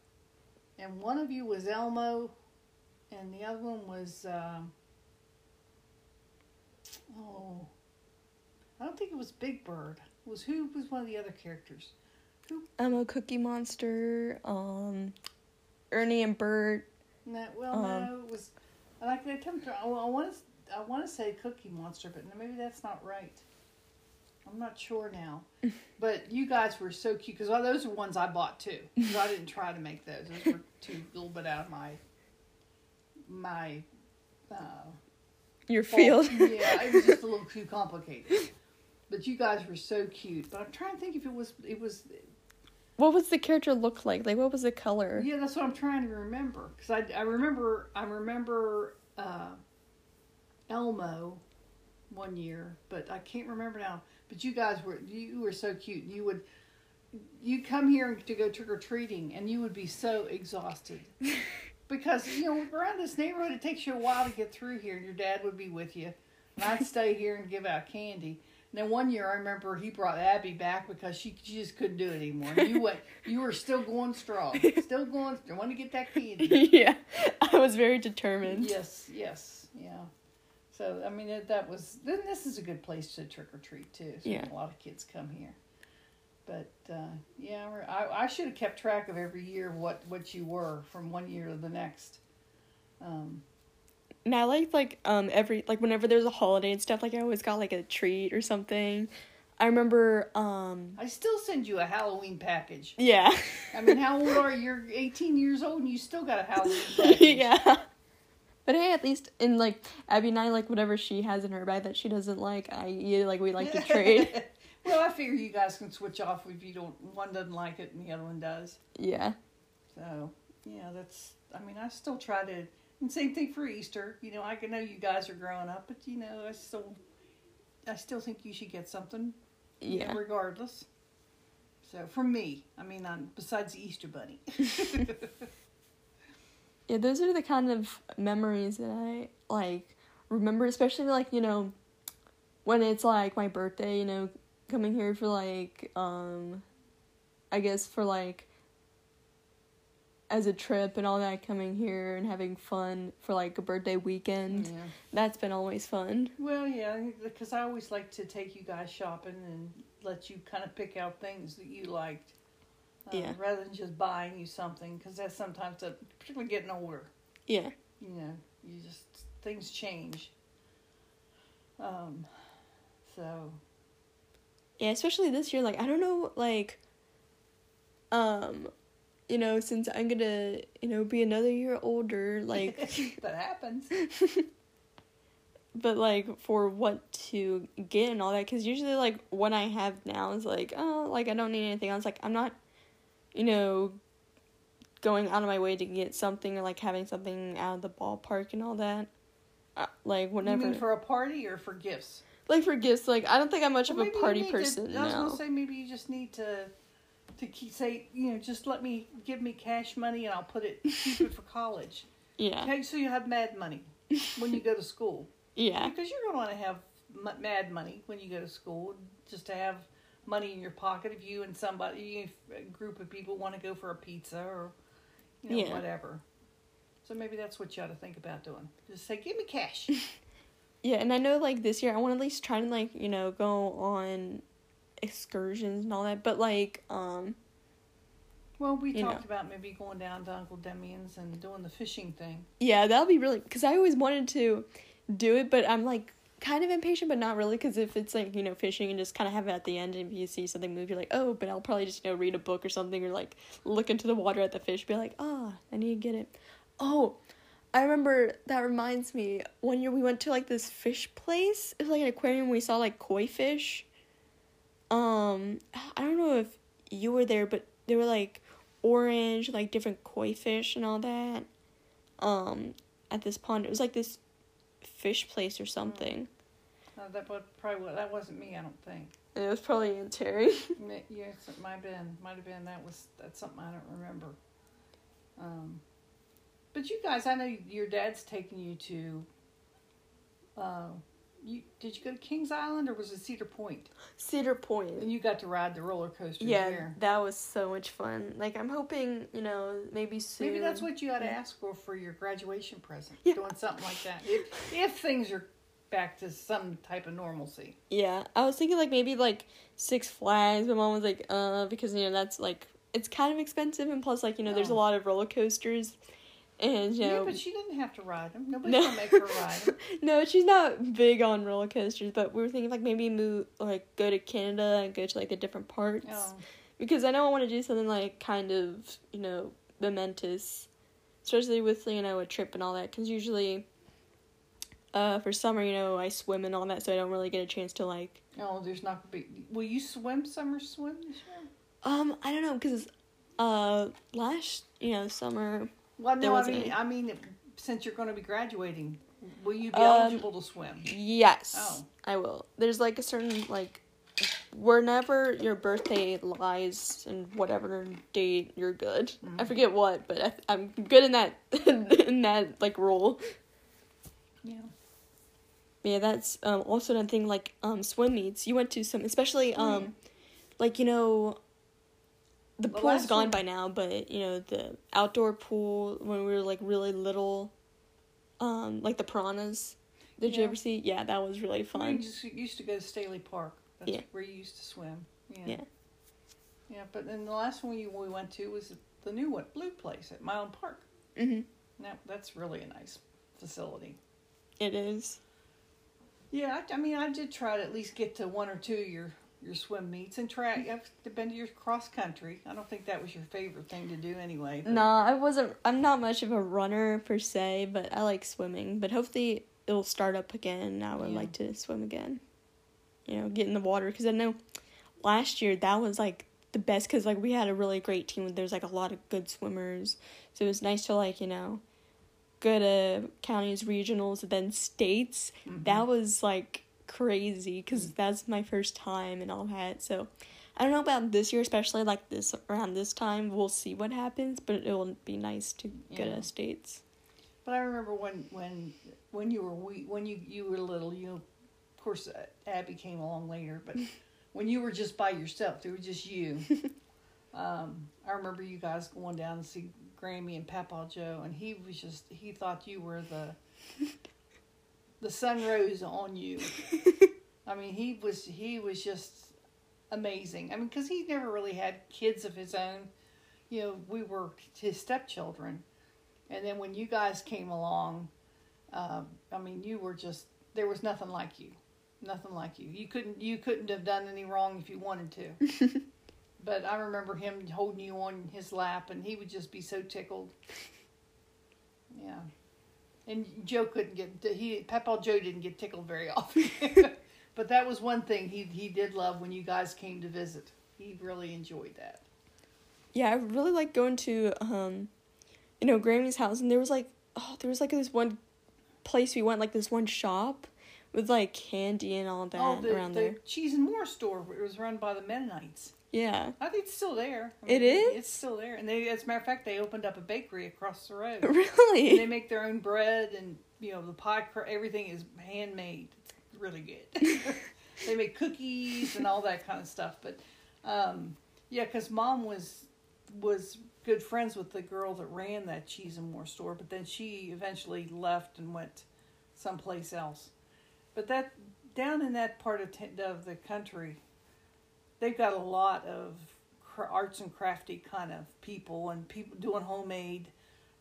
and one of you was Elmo, and the other one was um, oh. I don't think it was Big Bird. It was who was one of the other characters? Who? Elmo, Cookie Monster. Um, Ernie and Bert. No, well, Um, no, it was. I like they attempt. I want to. I want to say Cookie Monster, but maybe that's not right. I'm not sure now. but you guys were so cute because those are ones I bought too. Because I didn't try to make those. Those were too a little bit out of my my. Uh, Your fault. field. yeah, it was just a little too complicated. But you guys were so cute. But I'm trying to think if it was it was what was the character look like? Like, what was the color? Yeah, that's what I'm trying to remember. Because I, I remember I remember uh, Elmo one year, but I can't remember now. But you guys were you were so cute. You would you come here to go trick or treating, and you would be so exhausted because you know around this neighborhood it takes you a while to get through here. and Your dad would be with you, and I'd stay here and give out candy. And then one year I remember he brought Abby back because she, she just couldn't do it anymore. And you went, you were still going strong, still going. I want to get that candy. yeah, I was very determined. Yes, yes, yeah. So I mean that, that was then this is a good place to trick or treat too. So Yeah. a lot of kids come here. But uh, yeah, I, I should have kept track of every year what what you were from one year to the next. Um, And I like like um every like whenever there's a holiday and stuff, like I always got like a treat or something. I remember um I still send you a Halloween package. yeah. I mean, how old are you? You're 18 years old and you still got a Halloween package. yeah. But hey, at least in like Abby and I like whatever she has in her bag that she doesn't like, I eat like we like to trade. well, I figure you guys can switch off if you don't. One doesn't like it and the other one does. yeah. So yeah, that's. I mean, I still try to. And same thing for Easter. You know, I can know you guys are growing up, but you know, I still, I still think you should get something. you know, Yeah. regardless. So for me, I mean, on besides the Easter Bunny. Yeah, those are the kind of memories that I like remember, especially like, you know, when it's like my birthday, you know, coming here for like um I guess for like as a trip and all that coming here and having fun for like a birthday weekend. yeah. That's been always fun. Well, yeah, because I always like to take you guys shopping and let you kind of pick out things that you liked. Uh, Yeah. Rather than just buying you something, because that's sometimes, a, particularly getting older, Yeah. you know, you just things change. Um, so Yeah, especially this year like I don't know like um you know, since I'm gonna, you know, be another year older, like that happens. but like for what to get and all that because usually like what i have now is like oh like i don't need anything else like i'm not you know going out of my way to get something or like having something out of the ballpark and all that uh, like You whenever mean for a party or for gifts? like for gifts like i don't think i'm much Well, of a party need to- person I was now gonna say maybe you just need to to keep say you know just let me give me cash money and I'll put it keep it for college. yeah Okay, so you have mad money when you go to school yeah because you're gonna want to have mad money when you go to school just to have money in your pocket if you and somebody a group of people want to go for a pizza or you know Yeah. whatever. So maybe that's what you ought to think about doing. Just say, "Give me cash." yeah and i know like this year i want to at least try and like you know go on excursions and all that but like um well, we talked know. about maybe going down to Uncle Demian's and doing the fishing thing. Yeah, that'll be really because I always wanted to do it, but I'm like kind of impatient, but not really. Because if it's like you know fishing and just kind of have it at the end, and if you see something move, you're like, oh, but I'll probably just you know read a book or something, or like look into the water at the fish, be like, oh, I need to get it. Oh, I remember that reminds me. One year we went to like this fish place. It was like an aquarium. We saw like koi fish. Um, I don't know if you were there, but they were like orange, like different koi fish and all that um at this pond. It was like this fish place or something. Uh, that was probably that wasn't me. I don't think. And it was probably in Terry. Yes, it might have been. Might have been. That was that's something I don't remember. Um, but you guys, I know your dad's taking you to. Uh, you did you go to Kings Island or was it Cedar Point? Cedar Point. And you got to ride the roller coaster Yeah, there. that was so much fun. Like I'm hoping, you know, maybe soon. Maybe that's what you ought to ask for for your graduation present. Yeah. Doing something like that. If if things are back to some type of normalcy. Yeah, I was thinking like maybe like Six Flags. My mom was like, uh, because you know that's like it's kind of expensive, and plus like you know there's a Oh. lot of roller coasters, and you Yeah, but she didn't have to ride them. Nobody's No. gonna make her ride them. no, she's not big on roller coasters, but we were thinking like maybe move like go to Canada and go to like the different parts Oh, because I know I want to do something like kind of you know momentous, especially with you know a trip and all that. Because usually, uh, for summer you know I swim and all that, so I don't really get a chance to like oh, there's not gonna be. Will you swim summer swim this year? um I don't know because uh last you know summer Well, no, I mean, any. I mean, since you're going to be graduating, will you be Um, eligible to swim? Yes. Oh. I will. There's like a certain like whenever your birthday lies and whatever date you're good. I forget what, but I, I'm good in that in that like rule. Yeah. Yeah, that's um, also another thing. Like um, swim meets, you went to some, especially um, Mm. like you know, the pool's gone one- by now, but you know the outdoor pool when we were like really little, um, like the piranhas. Did you Yeah. ever see? Yeah, that was really We fun. just used to go to Staley Park. That's Yeah. where you used to swim. Yeah. Yeah. Yeah, but then the last one we, we went to was the new one, Blue Place at Mylan Park. hmm Now that's really a nice facility. It is. Yeah, I, I mean, I did try to at least get to one or two of your your swim meets and track. I've been to your cross country. I don't think that was your favorite thing to do anyway. but- Nah, I wasn't. I'm not much of a runner per se, but I like swimming. But hopefully it'll start up again. I would Yeah. like to swim again. You know, get in the water because I know last year that was like the best because like we had a really great team. There's like a lot of good swimmers, so it was nice to like you know go to counties, regionals, and then states. Mhm. That was like crazy because that's my first time and all that. So I don't know about this year, especially like this around this time. We'll see what happens, but it will be nice to Yeah. to states. But I remember when when when you were wee, when you you were little, you of course uh, Abby came along later, but when you were just by yourself, it was just you. um, I remember you guys going down to see Grammy and Papa Joe, and he was just he thought you were the the sun rose on you. I mean, he was he was just amazing. I mean, because he never really had kids of his own. You know, we were his stepchildren, and then when you guys came along, um, I mean, you were just there was nothing like you, nothing like you. You couldn't you couldn't have done any wrong if you wanted to. but I remember him holding you on his lap, and he would just be so tickled. Yeah, and Joe couldn't get he Papa Joe didn't get tickled very often. but that was one thing he he did love when you guys came to visit. He really enjoyed that. Yeah, I really like going to um, you know, Grammy's house, and there was like, oh, there was like this one place we went, like this one shop with like candy and all that oh, the, around the there. cheese and more store. It was run by the Mennonites. Yeah, I think it's still there. I It is? It's still there. And they, as a matter of fact, they opened up a bakery across the road. really. and they make their own bread and you know the pie. cr- Everything is handmade. It's really good. they make cookies and all that kind of stuff. But um, yeah, because mom was was good friends with the girl that ran that cheese and more store, but then she eventually left and went someplace else. But that down in that part of, t- of the country, they've got a lot of arts and crafty kind of people and people doing homemade.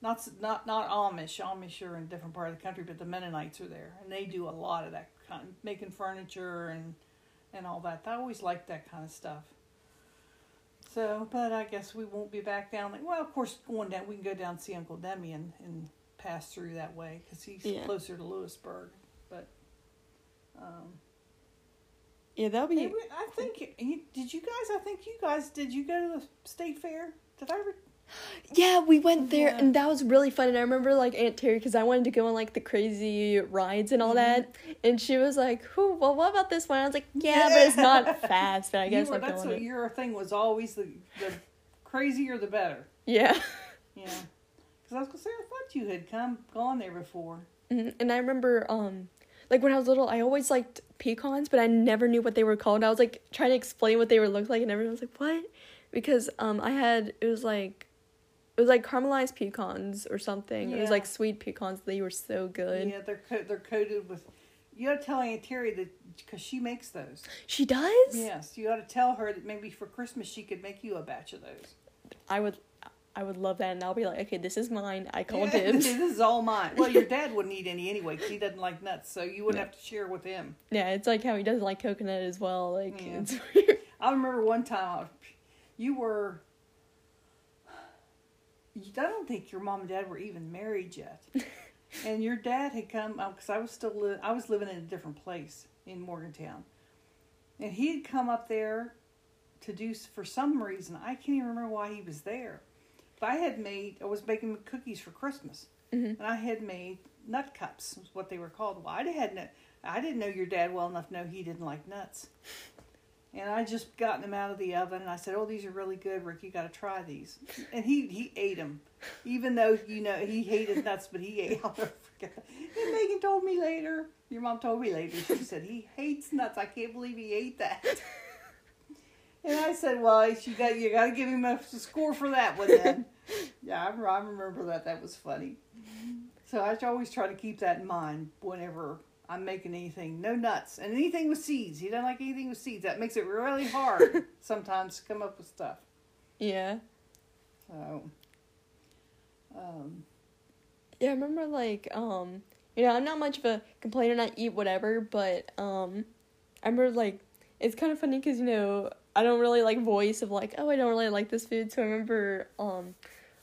Not not not Amish. Amish are in a different part of the country, but the Mennonites are there, and they do a lot of that kind, making furniture and and all that. I always liked that kind of stuff. So, but I guess we won't be back down. Like, Well, of course, going down, we can go down and see Uncle Demi and, and pass through that way because he's Yeah. closer to Lewisburg. But um, yeah, that'll be. I think did you guys? I think you guys did. You go to the state fair? Did I? Ever... Yeah, we went there, Yeah. and that was really fun. And I remember like Aunt Terry because I wanted to go on like the crazy rides and all Mhm. that, and she was like, "Who? Well, what about this one?" I was like, "Yeah, but it's not fast." But I guess were, that's what it. your thing was always the the crazier the better. Yeah. Yeah, because I was gonna say I thought you had come gone there before. Mhm. And I remember, um, like when I was little, I always liked pecans, but I never knew what they were called. I was like trying to explain what they were look like, and everyone was like, "What?" Because um, I had it was like, it was like caramelized pecans or something. It was like sweet pecans. They were so good. Yeah, they're co- they're coated with. you got to tell Aunt Terry that because she makes those. She does. Yes, you got to tell her that maybe for Christmas she could make you a batch of those. I would. I would love that, and I'll be like, okay, this is mine. I call Yeah, dibs. this is all mine. Well, your dad wouldn't eat any anyway because he doesn't like nuts, so you wouldn't No. have to share with him. yeah, it's like how he doesn't like coconut as well. Like Yeah. it's weird. I remember one time you were. I don't think your mom and dad were even married yet, and your dad had come um, because I was still li- I was living in a different place in Morgantown, and he had come up there to do for some reason I can't even remember why he was there, but I had made I was baking cookies for Christmas, Mhm. and I had made nut cups was what they were called. Well, I had no, I didn't know your dad well enough to know he didn't like nuts. And I just gotten them out of the oven, and I said, "Oh, these are really good, Rick. You got to try these." And he he ate them, even though you know he hated nuts, but he ate. I'll never forget. And Megan told me later. Your mom told me later. She said he hates nuts. I can't believe he ate that. And I said, "Well, you got you got to give him a score for that one then." yeah, I, I remember that. That was funny. So I always try to keep that in mind whenever I'm making anything. No nuts and anything with seeds. He doesn't like anything with seeds. That makes it really hard sometimes to come up with stuff. Yeah. So, um, Yeah, I remember like um you know, I'm not much of a complainer, I eat whatever, but um I remember like it's kind of funny cuz you know, I don't really like voice of like, oh, I don't really like this food. So I remember um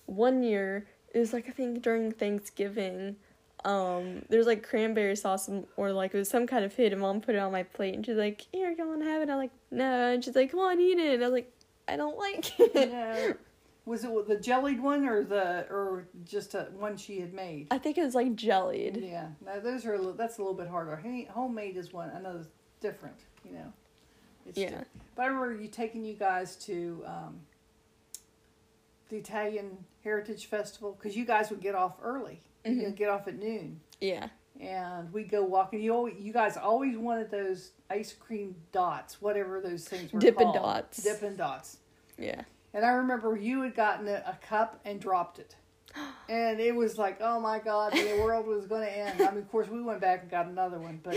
one year it was like I think during Thanksgiving um there's like cranberry sauce or like it was some kind of food and mom put it on my plate and she's like, "Here, you want to have it?" I'm like, "No." And she's like, "Come on, eat it." And I was like, "I don't like it." yeah. Was it the jellied one or the or just a one she had made? I think it was like jellied. Yeah, no, those are a little, that's a little bit harder. Homemade is one another different, you know. It's Yeah. But I remember you taking you guys to um, the Italian Heritage Festival because you guys would get off early. You Mhm. would get off at noon, Yeah. and we go walking. You always, you guys always wanted those ice cream dots, whatever those things were Dippin'. Dots. Dippin' Dots. Yeah. And I remember you had gotten a, a cup and dropped it. And it was like, oh my God, the world was going to end. I mean, of course, we went back and got another one, but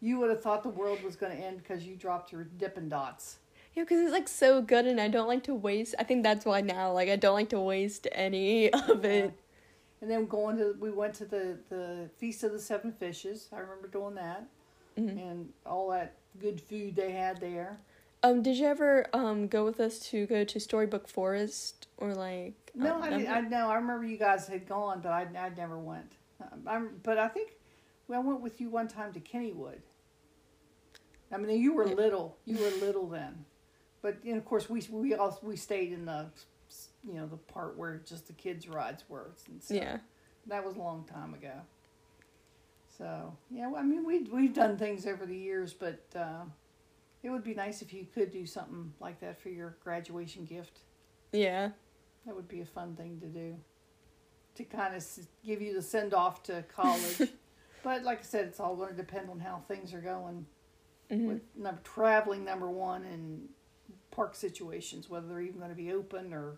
you would have thought the world was going to end because you dropped your Dippin' Dots. Yeah, because it's like so good, and I don't like to waste. I think that's why now, like, I don't like to waste any of it. And then going to, we went to the, the Feast of the Seven Fishes. I remember doing that. Mhm. And all that good food they had there. Um, did you ever um go with us to go to Storybook Forest or like? No, I, didn't, I know. I remember you guys had gone, but I, I never went. Um, I'm, but I think well, I went with you one time to Kennywood. I mean, you were little. You were little then, but of course, we we all we stayed in the you know the part where just the kids' rides were and stuff. Yeah. that was a long time ago. So yeah, well, I mean, we we've done things over the years, but uh, it would be nice if you could do something like that for your graduation gift. Yeah. That would be a fun thing to do. To kind of give you the send off to college. but like I said, it's all going to depend on how things are going hmm with number, traveling, number one, and park situations, whether they're even going to be open or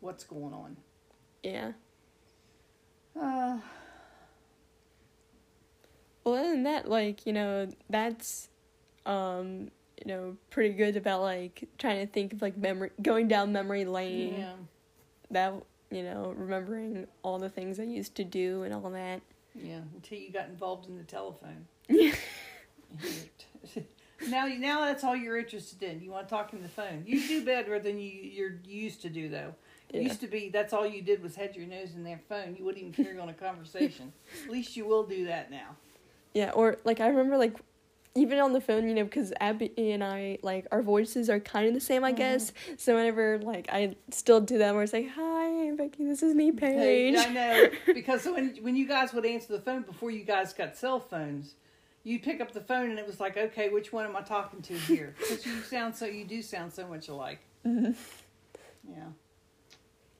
what's going on. Yeah. Uh, Well, other than that, like you know, that's um you know pretty good about like trying to think of like memory going down memory lane. yeah. That you know remembering all the things I used to do and all that. Yeah, until you got involved in the telephone. Yeah. now, now that's all you're interested in. You want to talk on the phone. You do better than you you're used to do, though. It Yeah. used to be that's all you did was had your nose in their phone. You wouldn't even carry on a conversation. At least you will do that now. Yeah, or like I remember like even on the phone, you know, because Abby and I like our voices are kind of the same, I Mhm. guess. So whenever like I still do that, where it's like, "Hi, Becky, this is me, Hey, Paige." I know because when when you guys would answer the phone before you guys got cell phones, you'd pick up the phone and it was like, okay, which one am I talking to here? Because you sound so you do sound so much alike. Mhm. Yeah.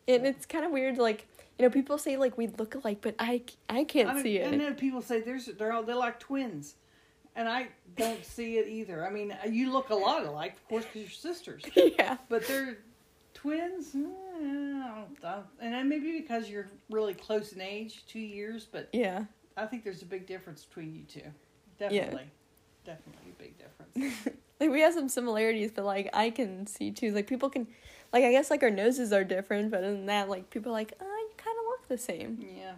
And it's kind of weird, like you know, people say like we look alike, but I I can't I see I it. know people say there's they're all they're like twins, and I don't see it either. I mean, you look a lot alike, of course, because you're sisters, yeah, but they're twins. I don't- and then maybe because you're really close in age, two years, but yeah, I think there's a big difference between you two. Definitely, definitely a big difference. like we have some similarities, but like I can see too. Like people can, like I guess like our noses are different, but other than that, like people are like, oh, you kind of look the same. yeah.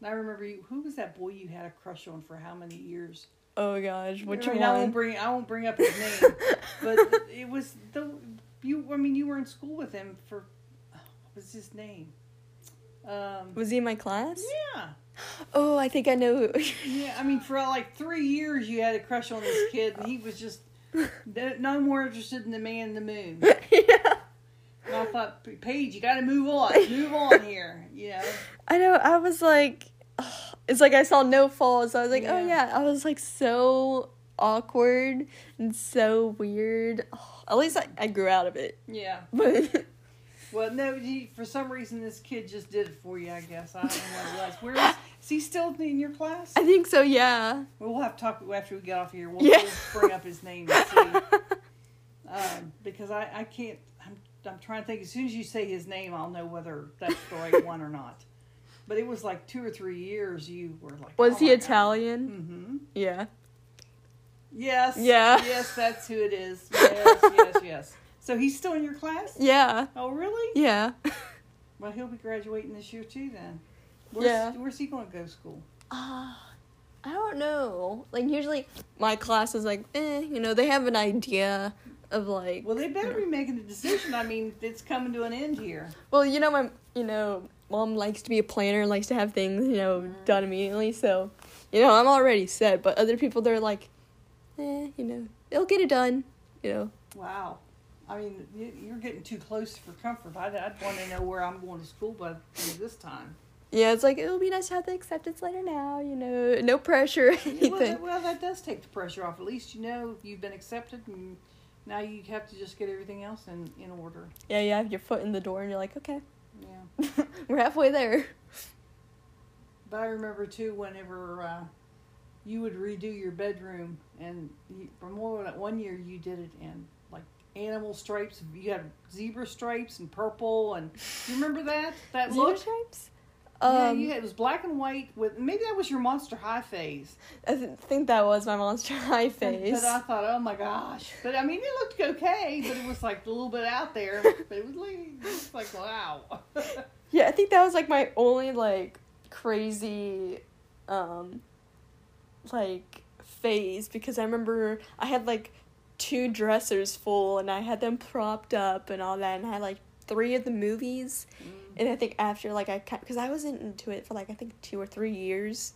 And I remember you. Who was that boy you had a crush on for how many years? Oh gosh, which I mean, one? I won't bring. I won't bring up his name, but it was the you. I mean, you were in school with him for. What was his name? Um, Was he in my class? yeah, Oh, I think I know. yeah. I mean, for like three years, you had a crush on this kid, and he was just no more interested in the man in the moon. yeah. And I thought, Paige, you got to move on, move on here. You know, I know. I was like, it's like I saw no falls. So I was like, oh Yeah. yeah. I was like so awkward and so weird. at least I, I grew out of it. yeah. But Well, no, he, for some reason, this kid just did it for you. I guess I don't know what it was. Where is, is he still in your class? I think so. Yeah. Well, we'll have to talk after we get off here. We'll, Yeah. we'll bring up his name and see. um, because I, I can't. I'm, I'm trying to think. As soon as you say his name, I'll know whether that's the right one or not. But it was like two or three years. You were like, Was oh he. Italian? Mm-hmm. Yeah. Yes. Yeah. Yes, that's who it is. Yes, yes, yes. So he's still in your class? Yeah. Oh, really? Yeah. Well, he'll be graduating this year too. Then. Where's, Yeah. Where's he going to go to school? Uh, I don't know. Like usually my class is like, eh, you know, they have an idea of like Well, they better be making a decision. I mean, it's coming to an end here. Well, you know, my you know, mom likes to be a planner and likes to have things, you know, Mhm. done immediately. So, you know, I'm already set. But other people, they're like, eh, you know, they'll get it done. You know. Wow. I mean, you- you're getting too close for comfort. I'd, I'd want to know where I'm going to school by this time. Yeah, it's like it'll be nice to have the acceptance letter now. You know, no pressure Yeah, well, that, well, that does take the pressure off. At least you know you've been accepted, and now you have to just get everything else in, in order. Yeah, you have your foot in the door, and you're like, okay, Yeah. we're halfway there. But I remember too, whenever uh, you would redo your bedroom, and you, for more than one year you did it in animal stripes. You had zebra stripes and purple, and do you remember that that Zebra look? stripes. yeah, Um, you had, it was black and white with maybe that was your Monster High phase. I th- think that was my monster high face. But I thought, oh my gosh! But I mean, it looked okay, but it was like a little bit out there. But it was like, it was like wow. Yeah, I think that was like my only like crazy um like phase because I remember I had like two dressers full and I had them propped up and all that and I had like three of the movies and I think after like I because I wasn't into it for like I think two or three years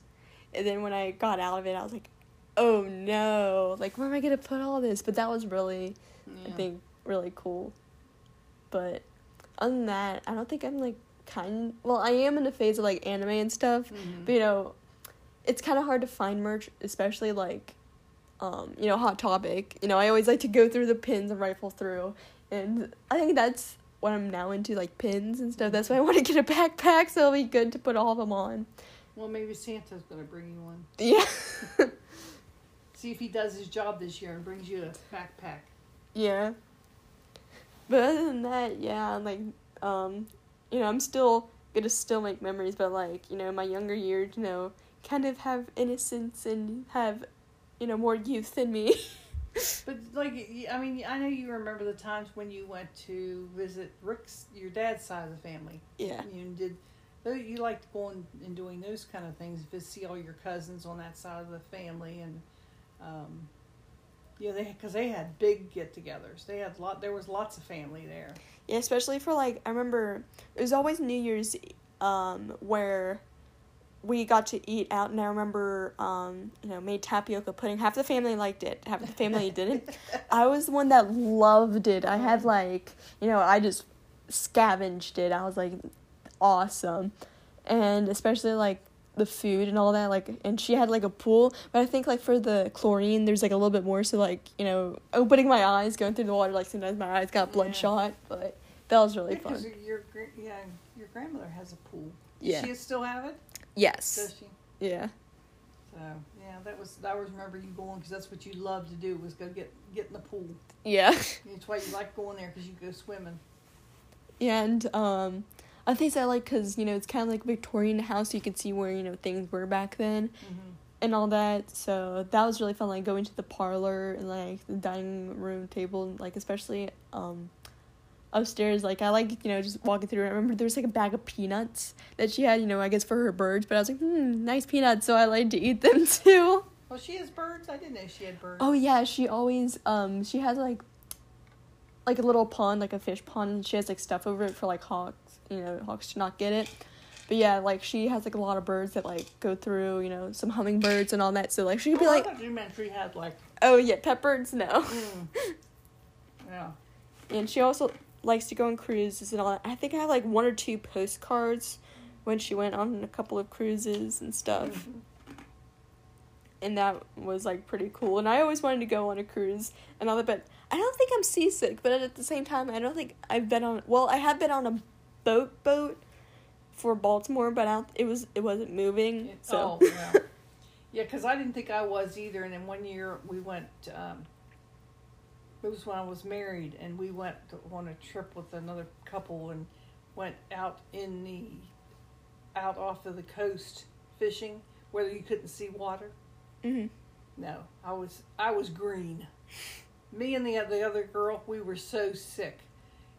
and then when I got out of it I was like oh no like where am I gonna put all this but that was really I think really cool. But other than that, I don't think I'm like kind. Well, I am in a phase of like anime and stuff, Mhm. but you know, it's kind of hard to find merch, especially like, um, you know, Hot Topic. You know, I always like to go through the pins and rifle through, and I think that's what I'm now into, like pins and stuff. That's why I want to get a backpack, so it'll be good to put all of them on. Well, maybe Santa's gonna bring you one. Yeah, See if he does his job this year and brings you a backpack. yeah. But other than that, yeah, like, um, you know, I'm still gonna still make memories, but like, you know, my younger years, you know, kind of have innocence and have, you know, more youth than me. But like, I mean, I know you remember the times when you went to visit Rick's, your dad's side of the family. yeah. You did, you liked going and doing those kind of things, to see all your cousins on that side of the family, and um, yeah, they because they had big get-togethers. They had lot. There was lots of family there. Yeah, especially for like I remember it was always New Year's um where we got to eat out and I remember um you know made tapioca pudding. Half the family liked it, half the family didn't. I was the one that loved it. I had like you know I just scavenged it. I was like awesome, and especially like the food and all that like and she had like a pool but i think like for the chlorine there's like a little bit more so like you know opening my eyes going through the water like sometimes my eyes got bloodshot but that was really Because fun your yeah, your grandmother has a pool. Yeah. Does she still have it? Yes Does she? yeah So yeah, that was I always remember you going because that's what you loved to do was go get get in the pool. yeah That's why you like going there because you go swimming. and um I think I like because you know it's kind of like Victorian house. You can see where you know things were back then, Mm-hmm. and all that. So that was really fun, like going to the parlor and like the dining room table, like especially um upstairs. Like I like you know just walking through. I remember there was like a bag of peanuts that she had, you know, I guess for her birds. But I was like, hmm, nice peanuts. So I like to eat them too. Well, she has birds. I didn't know she had birds. Oh yeah, she always um she has like like a little pond, like a fish pond, and she has like stuff over it for like hawks, you know, hawks to not get it. But yeah, like she has like a lot of birds that like go through, you know, some hummingbirds and all that. So like she could be Oh, I like, thought you meant she had like. oh yeah, pet birds, no. Mm. yeah. And she also likes to go on cruises and all that. I think I have like one or two postcards when she went on a couple of cruises and stuff. Mhm. and that was like pretty cool. And I always wanted to go on a cruise and all that, but I don't think I'm seasick. But at the same time, I don't think I've been on. Well, I have been on a boat boat for Baltimore, but I it was it wasn't moving. So Oh, yeah. Yeah, because I didn't think I was either. And then one year we went, um, it was when I was married, and we went to, on a trip with another couple and went out in the, out off of the coast fishing where you couldn't see water. hmm No, I was I was green. Me and the the other girl, we were so sick,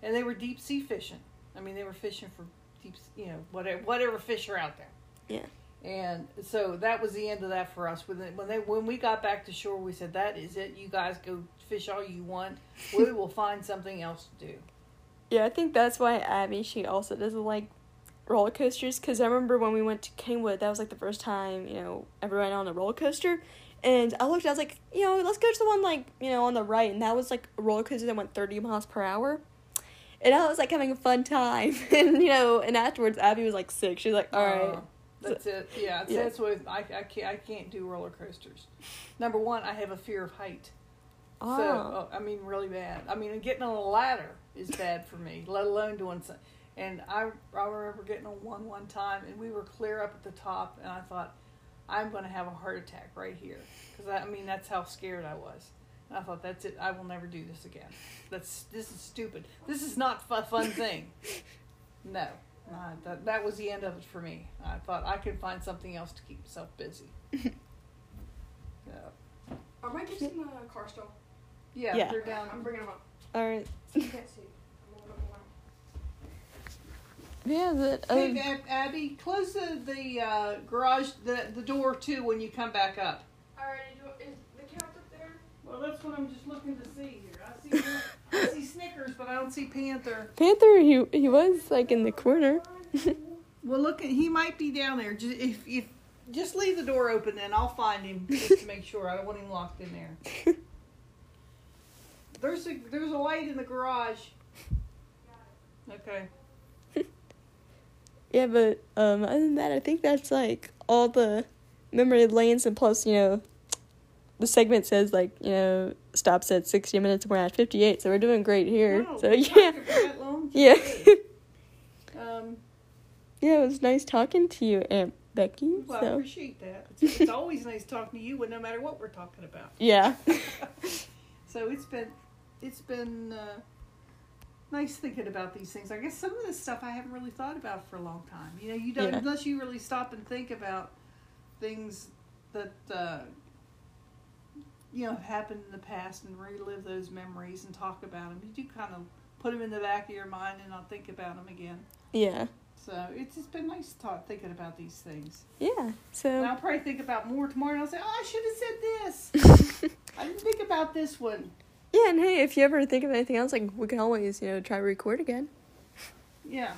and they were deep sea fishing. I mean, they were fishing for deep, you know, whatever whatever fish are out there. Yeah. And so that was the end of that for us. When they, when they when we got back to shore, we said, "That is it. You guys go fish all you want. We will find something else to do." yeah, I think that's why Abby she also doesn't like roller coasters because I remember when we went to Kennywood, that was like the first time you know ever went on a roller coaster. And I looked, I was like, you know, let's go to the one like, you know, on the right. And that was like a roller coaster that went 30 miles per hour. And I was like having a fun time. and, you know, and afterwards, Abby was like sick. She was like, all right. Uh, that's it. Yeah, Yeah. that's what I, I can't I can't do roller coasters. Number one, I have a fear of height. So, Oh. uh, I mean, really bad. I mean, getting on a ladder is bad for me, let alone doing something. And I, I remember getting on one one time, and we were clear up at the top, and I thought, I'm going to have a heart attack right here. Because, I, I mean, that's how scared I was. And I thought, that's it. I will never do this again. That's This is stupid. This is not a fun thing. No. Uh, that, that was the end of it for me. I thought I could find something else to keep myself busy. Yeah. Are my gifts in the car still? Yeah, Yeah. they're down. I'm bringing them up. All right. You can't see. I'm holding up the line. Yeah, that. Hey, Um, Ab- Abby, close the, the uh, garage, the, the door too when you come back up. Alright, is the count up there? Well, that's what I'm just looking to see here. I see, I see Snickers, but I don't see Panther. Panther, he, he was like in the corner. Well, look, he might be down there. Just, if, if just leave the door open, and I'll find him just to make sure. I don't want him locked in there. There's a there's a light in the garage. Okay. Yeah, but um, other than that, I think that's like all the memory lanes, and plus, you know, the segment says like you know stops at sixty minutes. And we're at fifty eight, so we're doing great here. Wow, so yeah, that long? yeah, Um, yeah. It was nice talking to you, Aunt Becky. well, I So appreciate that. It's, it's always nice talking to you, when no matter what we're talking about. yeah, so it's been it's been uh, nice thinking about these things. I guess some of this stuff I haven't really thought about for a long time. You know, you don't Yeah. unless you really stop and think about things that uh, you know have happened in the past and relive those memories and talk about them. You do kind of put them in the back of your mind and not think about them again. yeah, So it's just been nice talk, thinking about these things. yeah. And So I'll probably think about more tomorrow and I'll say, oh, I should have said this. I didn't think about this one. Yeah, and hey, if you ever think of anything else, like we can always you know try to record again. Yeah.